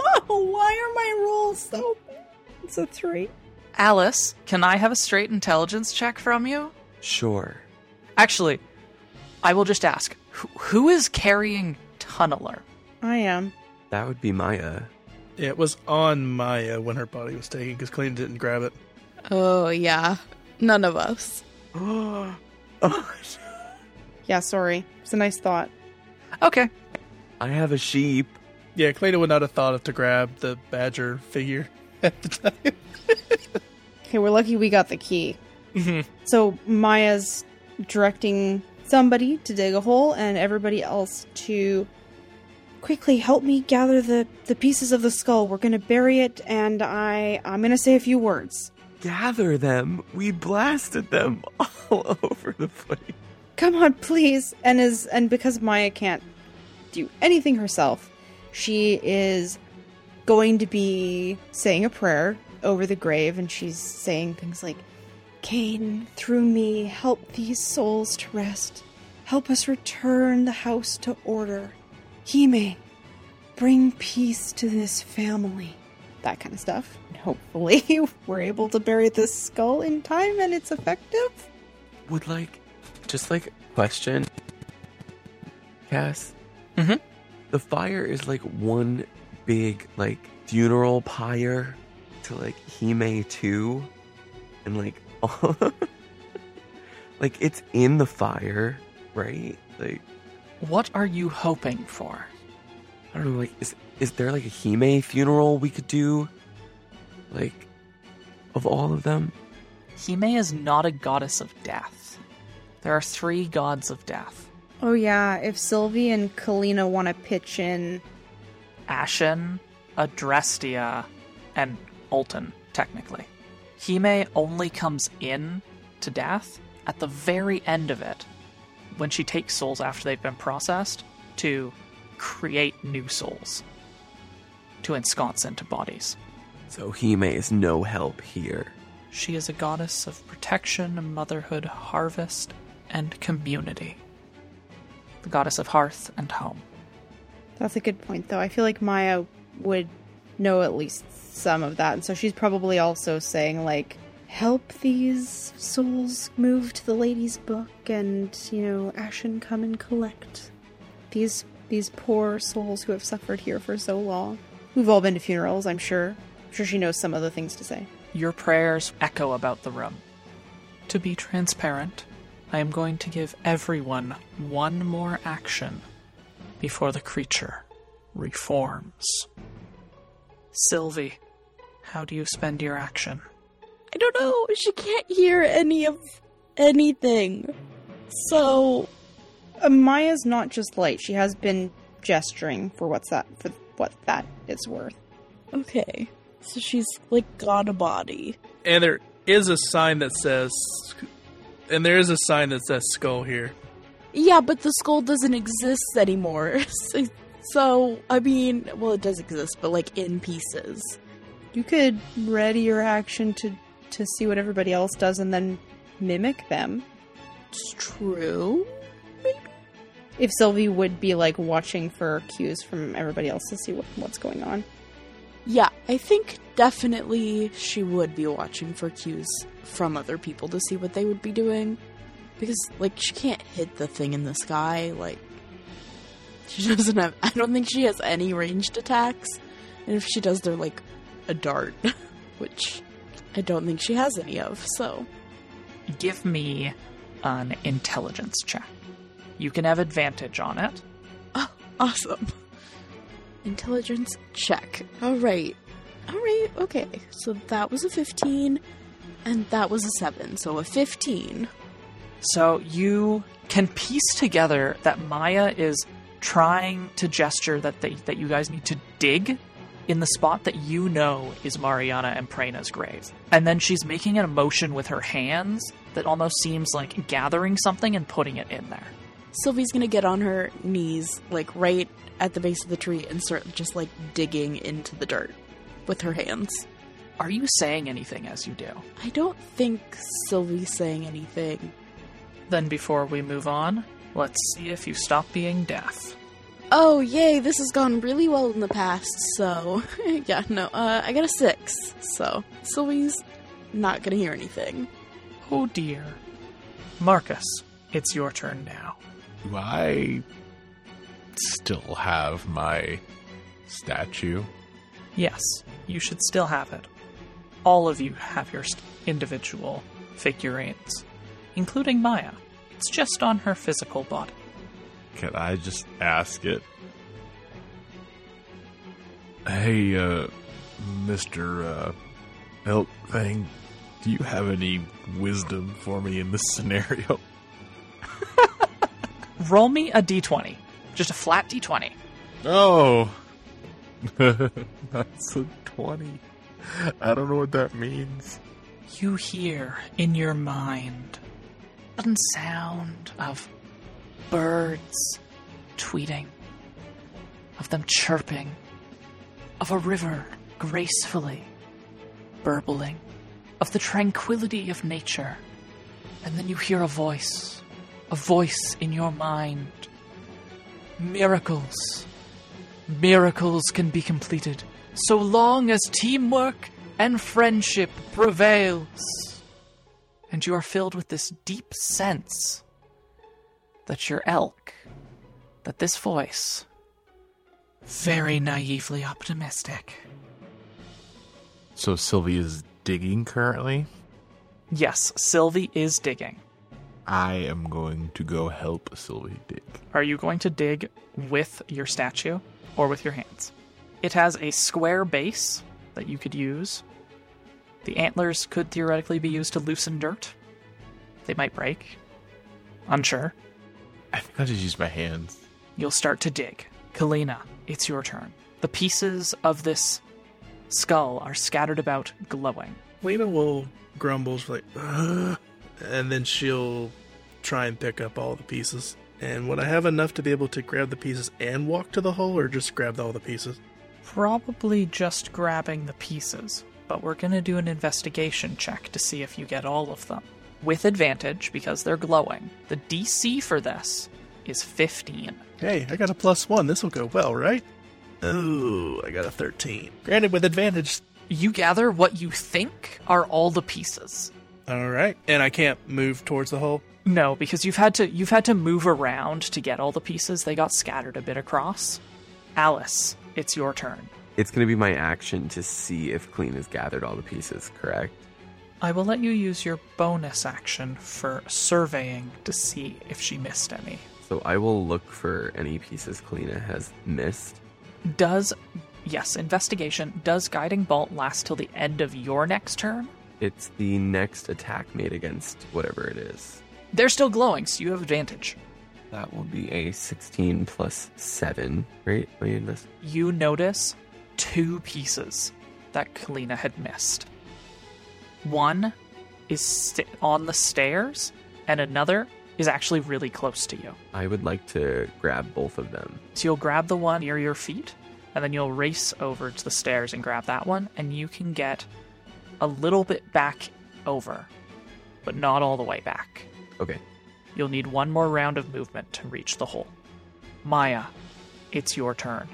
Oh, why are my rolls so bad? It's a three. Alice, can I have a straight intelligence check from you? Sure. Actually, I will just ask who, who is carrying Tunneler? I am. That would be Maya. It was on Maya uh, when her body was taken because Kalina didn't grab it. Oh, yeah. None of us. oh. Yeah, sorry. It's a nice thought. Okay. I have a sheep. Yeah, Kalina would not have thought of to grab the badger figure at the time. Okay, we're lucky we got the key. Mm-hmm. So Maya's directing somebody to dig a hole and everybody else to quickly help me gather the, the pieces of the skull. We're gonna bury it and I I'm gonna say a few words. Gather them. We blasted them all over the place. Come on, please. And is and because Maya can't do anything herself, she is going to be saying a prayer over the grave and she's saying things like Cain, through me, help these souls to rest. Help us return the house to order. Hime, bring peace to this family. That kind of stuff. And hopefully, we're able to bury this skull in time and it's effective. Would like, just like question, Cass. Mhm. The fire is like one big like funeral pyre to like Hime too, and like like it's in the fire, right? Like, What are you hoping for? I don't know, like, is, is there like a Hime funeral we could do? Like, of all of them? Hime is not a goddess of death. There are three gods of death Oh yeah, if Sylvie and Kalina want to pitch in, Ashen, Adrestia, and Ulton, technically. Hime only comes in to death at the very end of it, when she takes souls after they've been processed, to create new souls, to ensconce into bodies. So Hime is no help here. She is a goddess of protection, motherhood, harvest, and community. The goddess of hearth and home. that's a good point though. I feel like Maya would know at least some of that, and so she's probably also saying like, help these souls move to the lady's book, and you know, Ashen come and collect these these poor souls who have suffered here for so long. We've all been to funerals, I'm sure. I'm sure she knows some of the things to say. Your prayers echo about the room. To be transparent, I am going to give everyone one more action before the creature reforms. Sylvie, how do you spend your action? I don't know. She can't hear any of anything. So, Uh, Maya's not just light; she has been gesturing for what's that for what that is worth. okay. So she's like got a body. And there is a sign that says, and there is a sign that says skull here. Yeah, but the skull doesn't exist anymore. so, so, I mean, well, it does exist, but like in pieces. You could ready your action to to see what everybody else does and then mimic them. It's true. If Sylvie would be like watching for cues from everybody else to see what, what's going on. Yeah, I think definitely she would be watching for cues from other people to see what they would be doing. Because, like, she can't hit the thing in the sky. Like, she doesn't have. I don't think she has any ranged attacks. And if she does, they're like a dart, which I don't think she has any of. So, Give me an intelligence check. You can have advantage on it. oh, awesome. Intelligence check. All right. All right. Okay. So that was a 15, and that was a 7. So a 15. So you can piece together that Maya is trying to gesture that they, that you guys need to dig in the spot that you know is Mariana and Prena's grave. And then she's making an motion with her hands that almost seems like gathering something and putting it in there. Sylvie's gonna get on her knees, like right at the base of the tree, and start just like digging into the dirt with her hands. Are you saying anything as you do? I don't think Sylvie's saying anything. Then before we move on, let's see if you stop being deaf. Oh, yay, this has gone really well in the past, so. yeah, no, uh, I got a six, so. Sylvie's not gonna hear anything. Oh dear. Marcus, it's your turn now. Do I still have my statue? Yes, you should still have it. All of you have your st- individual figurines, including Maya. It's just on her physical body. Can I just ask it? Hey, uh, Mr. Uh, Elk Thing, do you have any wisdom for me in this scenario? Roll me a d20. Just a flat d20. Oh! That's a 20. I don't know what that means. You hear in your mind a sound of birds tweeting, of them chirping, of a river gracefully burbling, of the tranquility of nature. And then you hear a voice, a voice in your mind. Miracles. Miracles can be completed so long as teamwork and friendship prevails. And you are filled with this deep sense that your elk, that this voice, very naively optimistic. So Sylvie is digging currently? Yes, Sylvie is digging. I am going to go help Sylvie dig. Are you going to dig with your statue or with your hands? It has a square base that you could use. The antlers could theoretically be used to loosen dirt. They might break. Unsure. I think I'll just use my hands. You'll start to dig. Kalina, it's your turn. The pieces of this skull are scattered about, glowing. Lena will grumble, she's like, Ugh, and then she'll try and pick up all the pieces. And would I have enough to be able to grab the pieces and walk to the hole, or just grab all the pieces? Probably just grabbing the pieces, but we're gonna do an investigation check to see if you get all of them. With advantage, because they're glowing. The DC for this is 15. Hey, I got a plus one. This will go well, right? Oh, I got a 13. Granted, with advantage. You gather what you think are all the pieces. All right. And I can't move towards the hole? No, because you've had to you've had to move around to get all the pieces. They got scattered a bit across. Alice, it's your turn. It's going to be my action to see if Kalina has gathered all the pieces, correct? I will let you use your bonus action for surveying to see if she missed any. So I will look for any pieces Kalina has missed. Does yes, investigation. Does guiding bolt last till the end of your next turn? It's the next attack made against whatever it is. They're still glowing, so you have advantage. That will be a 16 plus 7, right? You notice two pieces that Kalina had missed. One is st- on the stairs, and another is actually really close to you. I would like to grab both of them. So you'll grab the one near your feet, and then you'll race over to the stairs and grab that one, and you can get a little bit back over, but not all the way back. Okay. You'll need one more round of movement to reach the hole. Maya, it's your turn.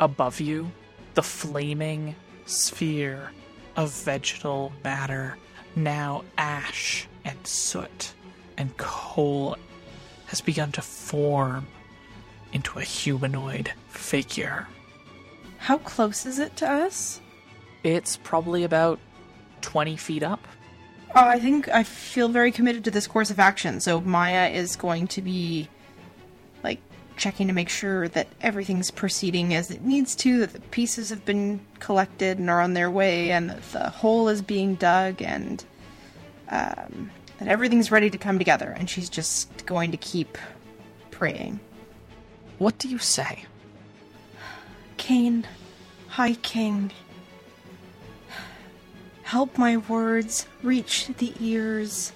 Above you, the flaming sphere of vegetal matter, now ash and soot and coal, has begun to form into a humanoid figure. How close is it to us? It's probably about 20 feet up. Uh, I think I feel very committed to this course of action. So Maya is going to be checking to make sure that everything's proceeding as it needs to, that the pieces have been collected and are on their way, and that the hole is being dug, and um, that everything's ready to come together. And she's just going to keep praying. What do you say? Cain, High King, help my words reach the ears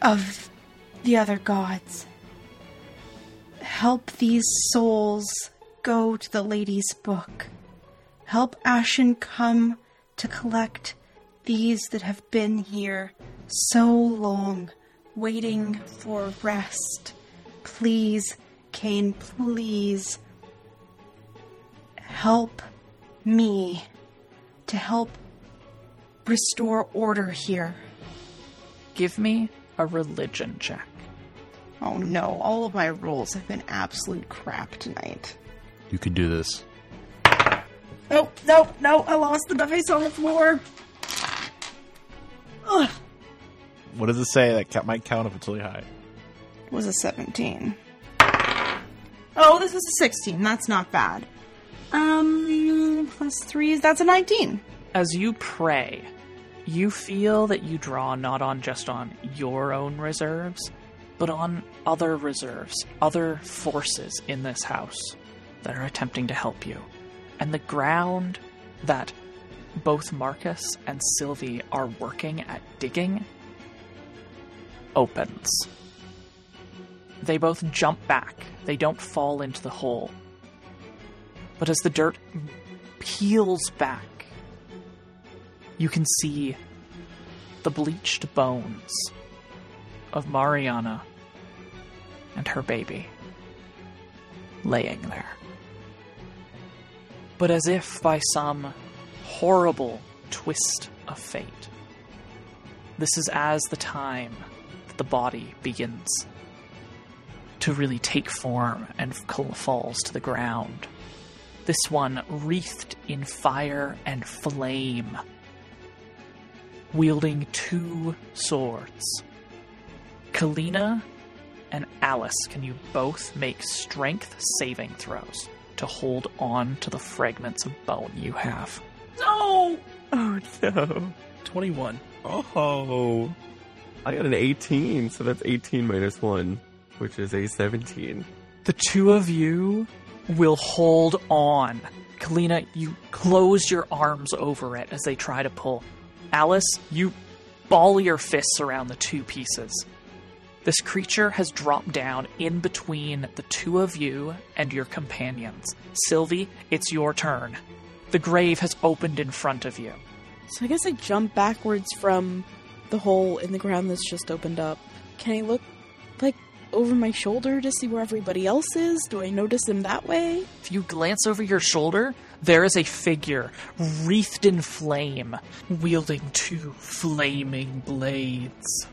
of the other gods. Help these souls go to the lady's book. Help Ashen come to collect these that have been here so long, waiting for rest. Please, Cain, please help me to help restore order here. Give me a religion check. Oh no, all of my rolls have been absolute crap tonight. You can do this. Oh, no, no, I lost the dice on the floor. Ugh, What does it say? That ca- might count if it's really high. it was a 17. Oh, this is a 16. That's not bad. Um, plus 3, is that's a 19. As you pray, you feel that you draw not on just on your own reserves, but on other reserves, other forces in this house that are attempting to help you. And the ground that both Marcus and Sylvie are working at digging opens. They both jump back. They don't fall into the hole. But as the dirt peels back, you can see the bleached bones of Mariana and her baby laying there. But as if by some horrible twist of fate, this is as the time that the body begins to really take form and falls to the ground. This one wreathed in fire and flame, wielding two swords, Kalina and Alice, can you both make strength saving throws to hold on to the fragments of bone you have? No! Oh no. 21. Oh. I got an 18, so that's 18 minus 1, which is a 17. The two of you will hold on. Kalina, you close your arms over it as they try to pull. Alice, you ball your fists around the two pieces. This creature has dropped down in between the two of you and your companions. Sylvie, it's your turn. The grave has opened in front of you. So I guess I jump backwards from the hole in the ground that's just opened up. Can I look, like, over my shoulder to see where everybody else is? Do I notice them that way? If you glance over your shoulder, there is a figure wreathed in flame, wielding two flaming blades,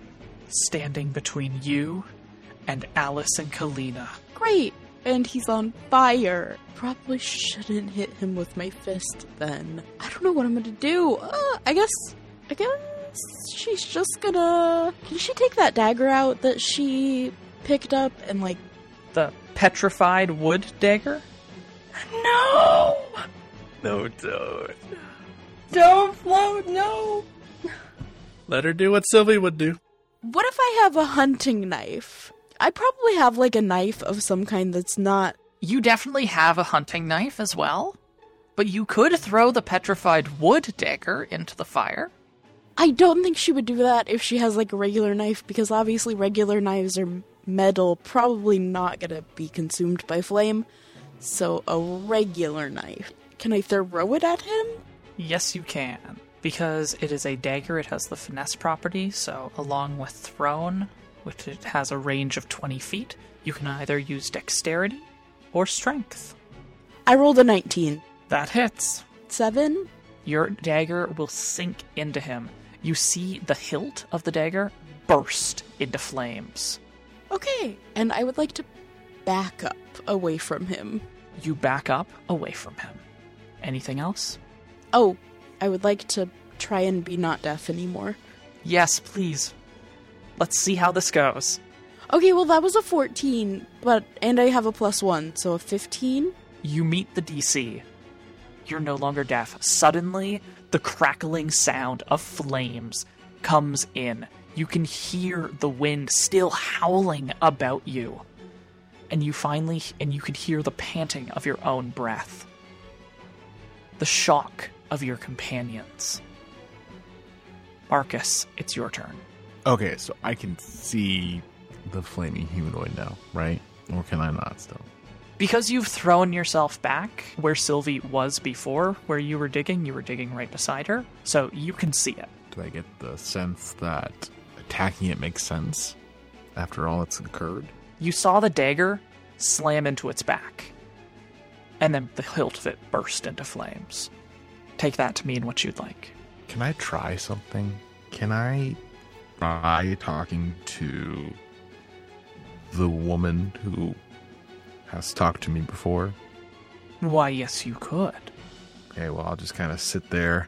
standing between you and Alice and Kalina. Great! And he's on fire. Probably shouldn't hit him with my fist then. I don't know what I'm gonna do. Uh, I guess. I guess she's just gonna. Can she take that dagger out that she picked up and, like. The petrified wood dagger? No! No, don't. Don't float, no! Let her do what Sylvie would do. What if I have a hunting knife? I probably have, like, a knife of some kind that's not. You definitely have a hunting knife as well, but you could throw the petrified wood dagger into the fire. I don't think she would do that if she has, like, a regular knife, because obviously regular knives are metal, probably not gonna be consumed by flame. So, a regular knife. Can I throw it at him? Yes, you can. Because it is a dagger, it has the finesse property, so along with thrown, which it has a range of 20 feet, you can either use dexterity or strength. I rolled a 19. That hits. Seven? Your dagger will sink into him. You see the hilt of the dagger burst into flames. Okay. And I would like to back up away from him. You back up away from him. Anything else? Oh, I would like to try and be not deaf anymore. Yes, please. Let's see how this goes. Okay, well, that was a 14, but. And I have a plus one, so a 15? You meet the DC. You're no longer deaf. Suddenly, the crackling sound of flames comes in. You can hear the wind still howling about you. And you finally and you can hear the panting of your own breath. The shock of your companions. Marcus, it's your turn. Okay, so I can see the flaming humanoid now, right? Or can I not still? Because you've thrown yourself back where Sylvie was before, where you were digging, you were digging right beside her, so you can see it. Do I get the sense that attacking it makes sense after all that's occurred? You saw the dagger slam into its back, and then the hilt of it burst into flames. Take that to mean what you'd like. Can I try something? Can I try talking to the woman who has talked to me before? Why, yes, you could. Okay, well, I'll just kind of sit there,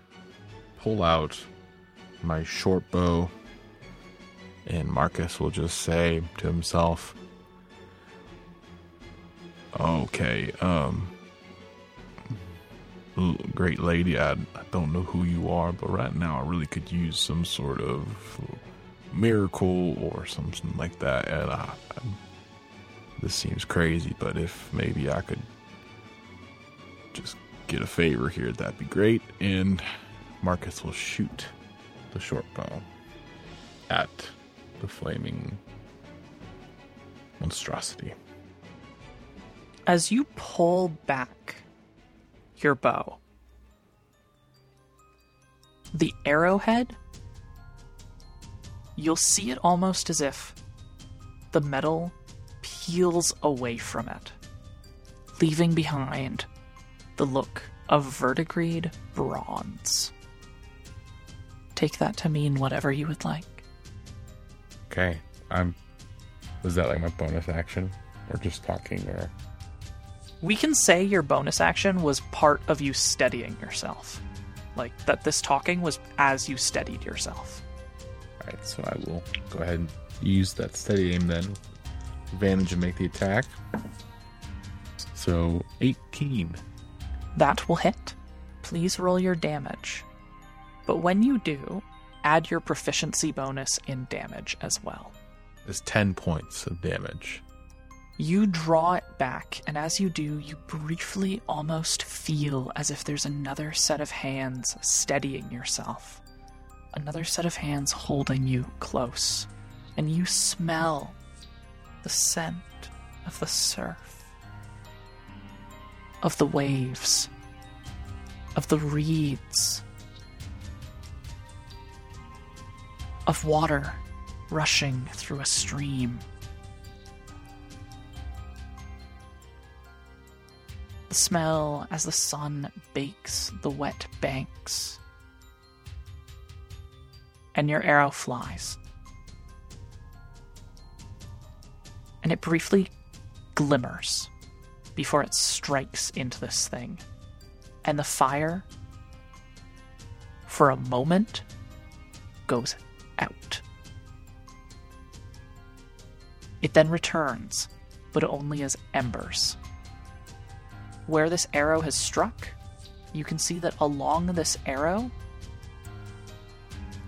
pull out my short bow, and Marcus will just say to himself, Okay, um, great lady, I, I don't know who you are, but right now I really could use some sort of miracle or something like that. And I, I'm, this seems crazy, but if maybe I could just get a favor here, that'd be great. And Marcus will shoot the short bow at the flaming monstrosity. As you pull back your bow, the arrowhead, you'll see it almost as if the metal peels away from it, leaving behind the look of verdigreed bronze. Take that to mean whatever you would like. Okay, I'm. Was that like my bonus action, or just talking, or We can say your bonus action was part of you steadying yourself. Like, that this talking was as you steadied yourself. Alright, so I will go ahead and use that steady aim then. Advantage and make the attack. So 18. That will hit. Please roll your damage. But when you do, add your proficiency bonus in damage as well. Is 10 points of damage. You draw it back, and as you do, you briefly almost feel as if there's another set of hands steadying yourself. Another set of hands holding you close. And you smell the scent of the surf, of the waves, of the reeds, of water rushing through a stream. The smell as the sun bakes the wet banks. And your arrow flies. And it briefly glimmers before it strikes into this thing. And the fire, for a moment, goes out. It then returns, but only as embers. Where this arrow has struck, you can see that along this arrow,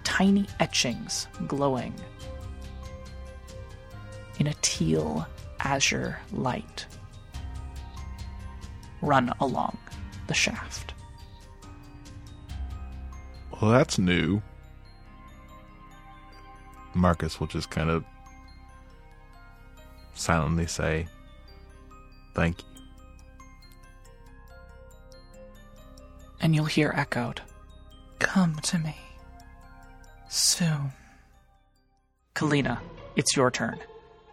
tiny etchings glowing in a teal azure light run along the shaft. Well, that's new. Marcus will just kind of silently say, Thank you. And you'll hear echoed, Come to me. Soon. Kalina, it's your turn.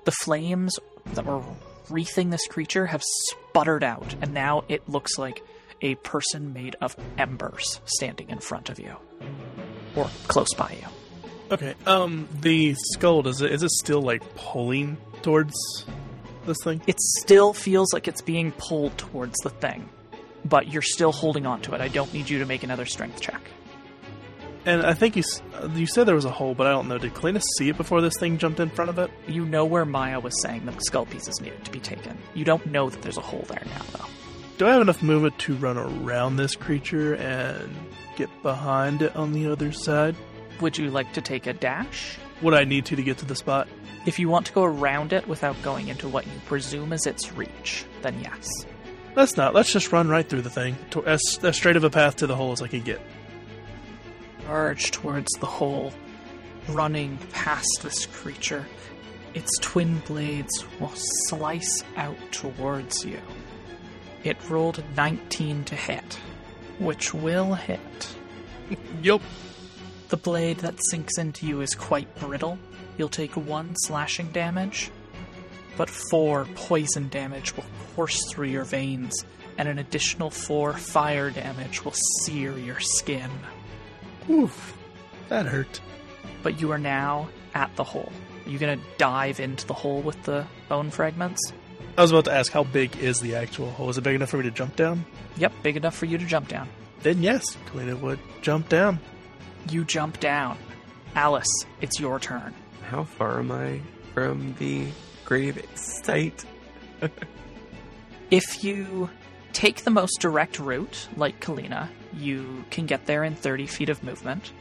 The flames that were wreathing this creature have sputtered out, and now it looks like a person made of embers standing in front of you. Or close by you. Okay. Um, the skull does it is it still like pulling towards this thing? It still feels like it's being pulled towards the thing, but you're still holding on to it. I don't need you to make another strength check. And I think you you said there was a hole, but I don't know. Did Kalina see it before this thing jumped in front of it? You know where Maya was saying the skull pieces needed to be taken. You don't know that there's a hole there now, though. Do I have enough movement to run around this creature and get behind it on the other side? Would you like to take a dash? Would I need to to get to the spot? If you want to go around it without going into what you presume is its reach, then yes. Let's not. Let's just run right through the thing, to, as, as straight of a path to the hole as I can get. Charge towards the hole, running past this creature. Its twin blades will slice out towards you. It rolled 19 to hit, which will hit. Yup. The blade that sinks into you is quite brittle. You'll take one slashing damage, but four poison damage will course through your veins, and an additional four fire damage will sear your skin. Oof. That hurt. But you are now at the hole. Are you gonna dive into the hole with the bone fragments? I was about to ask how big is the actual hole? Is it big enough for me to jump down? Yep, big enough for you to jump down. Then yes, Kalina would jump down. You jump down. Alice, it's your turn. How far am I from the grave site? If you take the most direct route, like Kalina, you can get there in 30 feet of movement.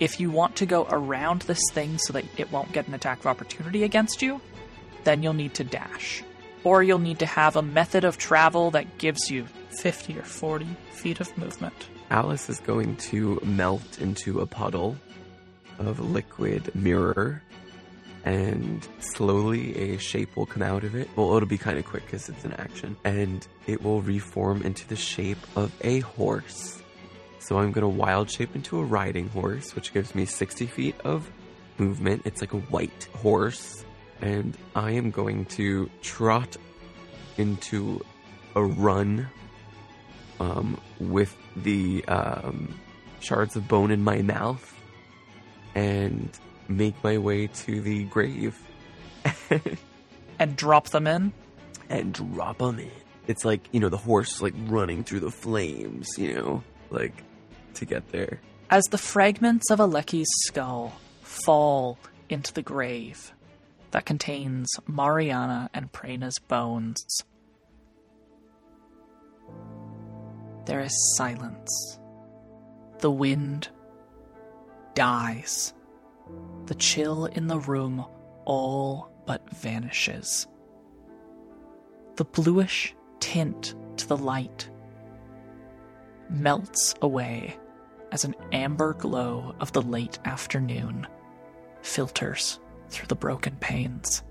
If you want to go around this thing so that it won't get an attack of opportunity against you, then you'll need to dash. Or you'll need to have a method of travel that gives you 50 or 40 feet of movement. Alice is going to melt into a puddle of liquid mirror, and slowly a shape will come out of it. Well, it'll be kind of quick because it's an action, and it will reform into the shape of a horse. So I'm going to wild shape into a riding horse, which gives me 60 feet of movement. It's like a white horse, and I am going to trot into a run um, with the um, shards of bone in my mouth and make my way to the grave And drop them in. and drop them in. It's like, you know, the horse like running through the flames, you know, like to get there. As the fragments of Aleki's skull fall into the grave that contains Mariana and Prena's bones. There is silence. The wind dies. The chill in the room all but vanishes. The bluish tint to the light melts away as an amber glow of the late afternoon filters through the broken panes.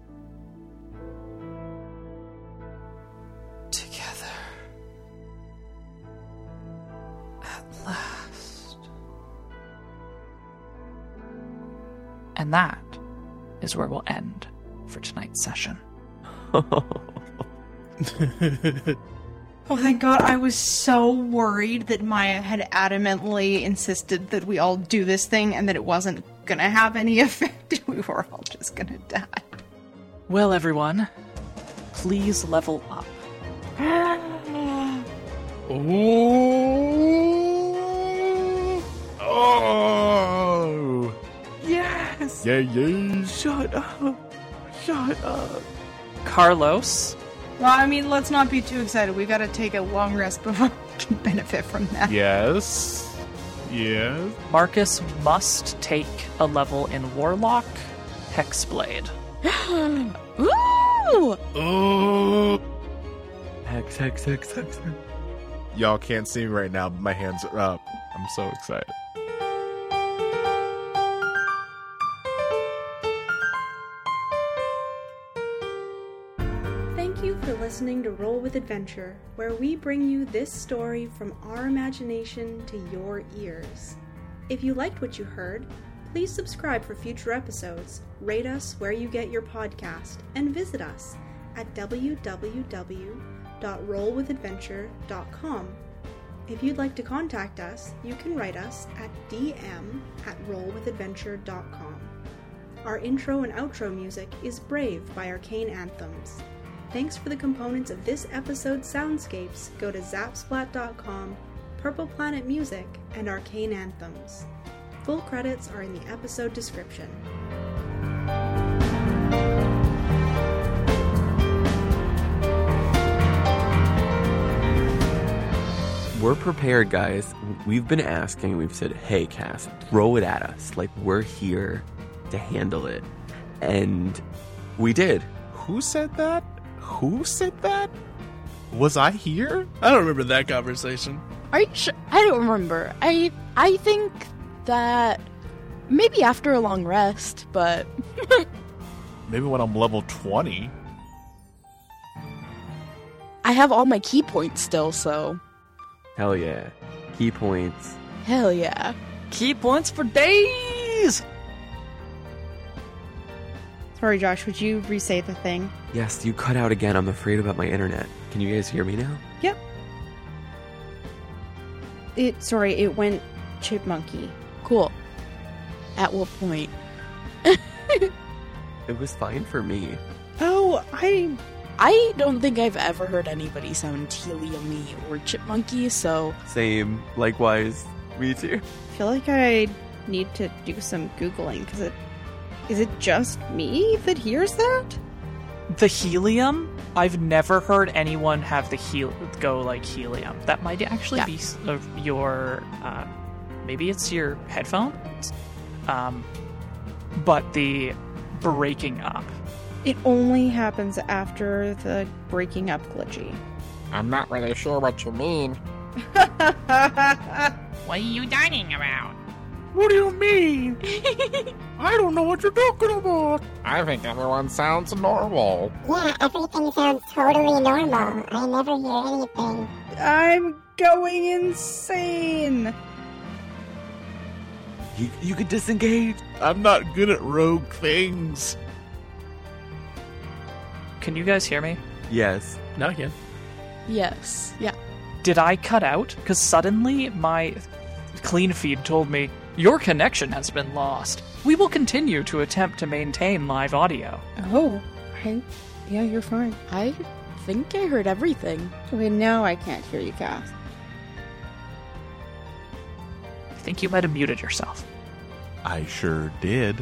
And that is where we'll end for tonight's session. Oh, thank God. I was so worried that Maya had adamantly insisted that we all do this thing and that it wasn't going to have any effect. We were all just going to die. Well, everyone, please level up. Oh. Oh. Yes! Yeah, yeah. Shut up! Shut up! Carlos, Well, I mean, let's not be too excited. We've got to take a long rest before we can benefit from that. Yes. Yes. Marcus must take a level in Warlock, Hexblade. Ooh! Oh. Hex, hex, hex, hex. hex. Y'all can't see me right now, but my hands are up. I'm so excited. Listening to Roll with Adventure, where we bring you this story from our imagination to your ears. If you liked what you heard, please subscribe for future episodes, rate us where you get your podcast, and visit us at www.rollwithadventure.com. If you'd like to contact us, you can write us at dm at rollwithadventure.com. Our intro and outro music is Brave by Arcane Anthems. Thanks for the components of this episode's soundscapes. Go to zapsplat.com, Purple Planet Music, and Arcane Anthems. Full credits are in the episode description. We're prepared, guys. We've been asking, we've said, hey, Cass, throw it at us. Like, we're here to handle it. And we did. Who said that? Who said that? Was I here? I don't remember that conversation. Are you sure? I don't remember. I I think that maybe after a long rest, but Maybe when I'm level 20. I have all my ki points still, so Hell yeah. Ki points. hell yeah. Ki points for days! Sorry, Josh, would you re say the thing? Yes, you cut out again. I'm afraid about my internet. Can you guys hear me now? Yep. It, sorry, it went chipmunky. Cool. At what point? It was fine for me. Oh, I. I don't think I've ever heard anybody sound helium or chipmunky, so Same. Likewise. Me too. I feel like I need to do some Googling because it. Is it just me that hears that? The helium? I've never heard anyone have the hel- go like helium. That might actually Yeah. be of your. Uh, maybe it's your headphones? Um, but the breaking up. It only happens after the breaking up glitchy. I'm not really sure what you mean. What are you dining about? What do you mean? I don't know what you're talking about. I think everyone sounds normal. Yeah, everything sounds totally normal. I never hear anything. I'm going insane. You, you could disengage. I'm not good at rogue things. Can you guys hear me? Yes. Not again. yes. Yeah. Did I cut out? Because suddenly my clean feed told me your connection has been lost. We will continue to attempt to maintain live audio. Oh, I. Yeah, you're fine. I think I heard everything. Okay, now I can't hear you, Cass. I think you might have muted yourself. I sure did.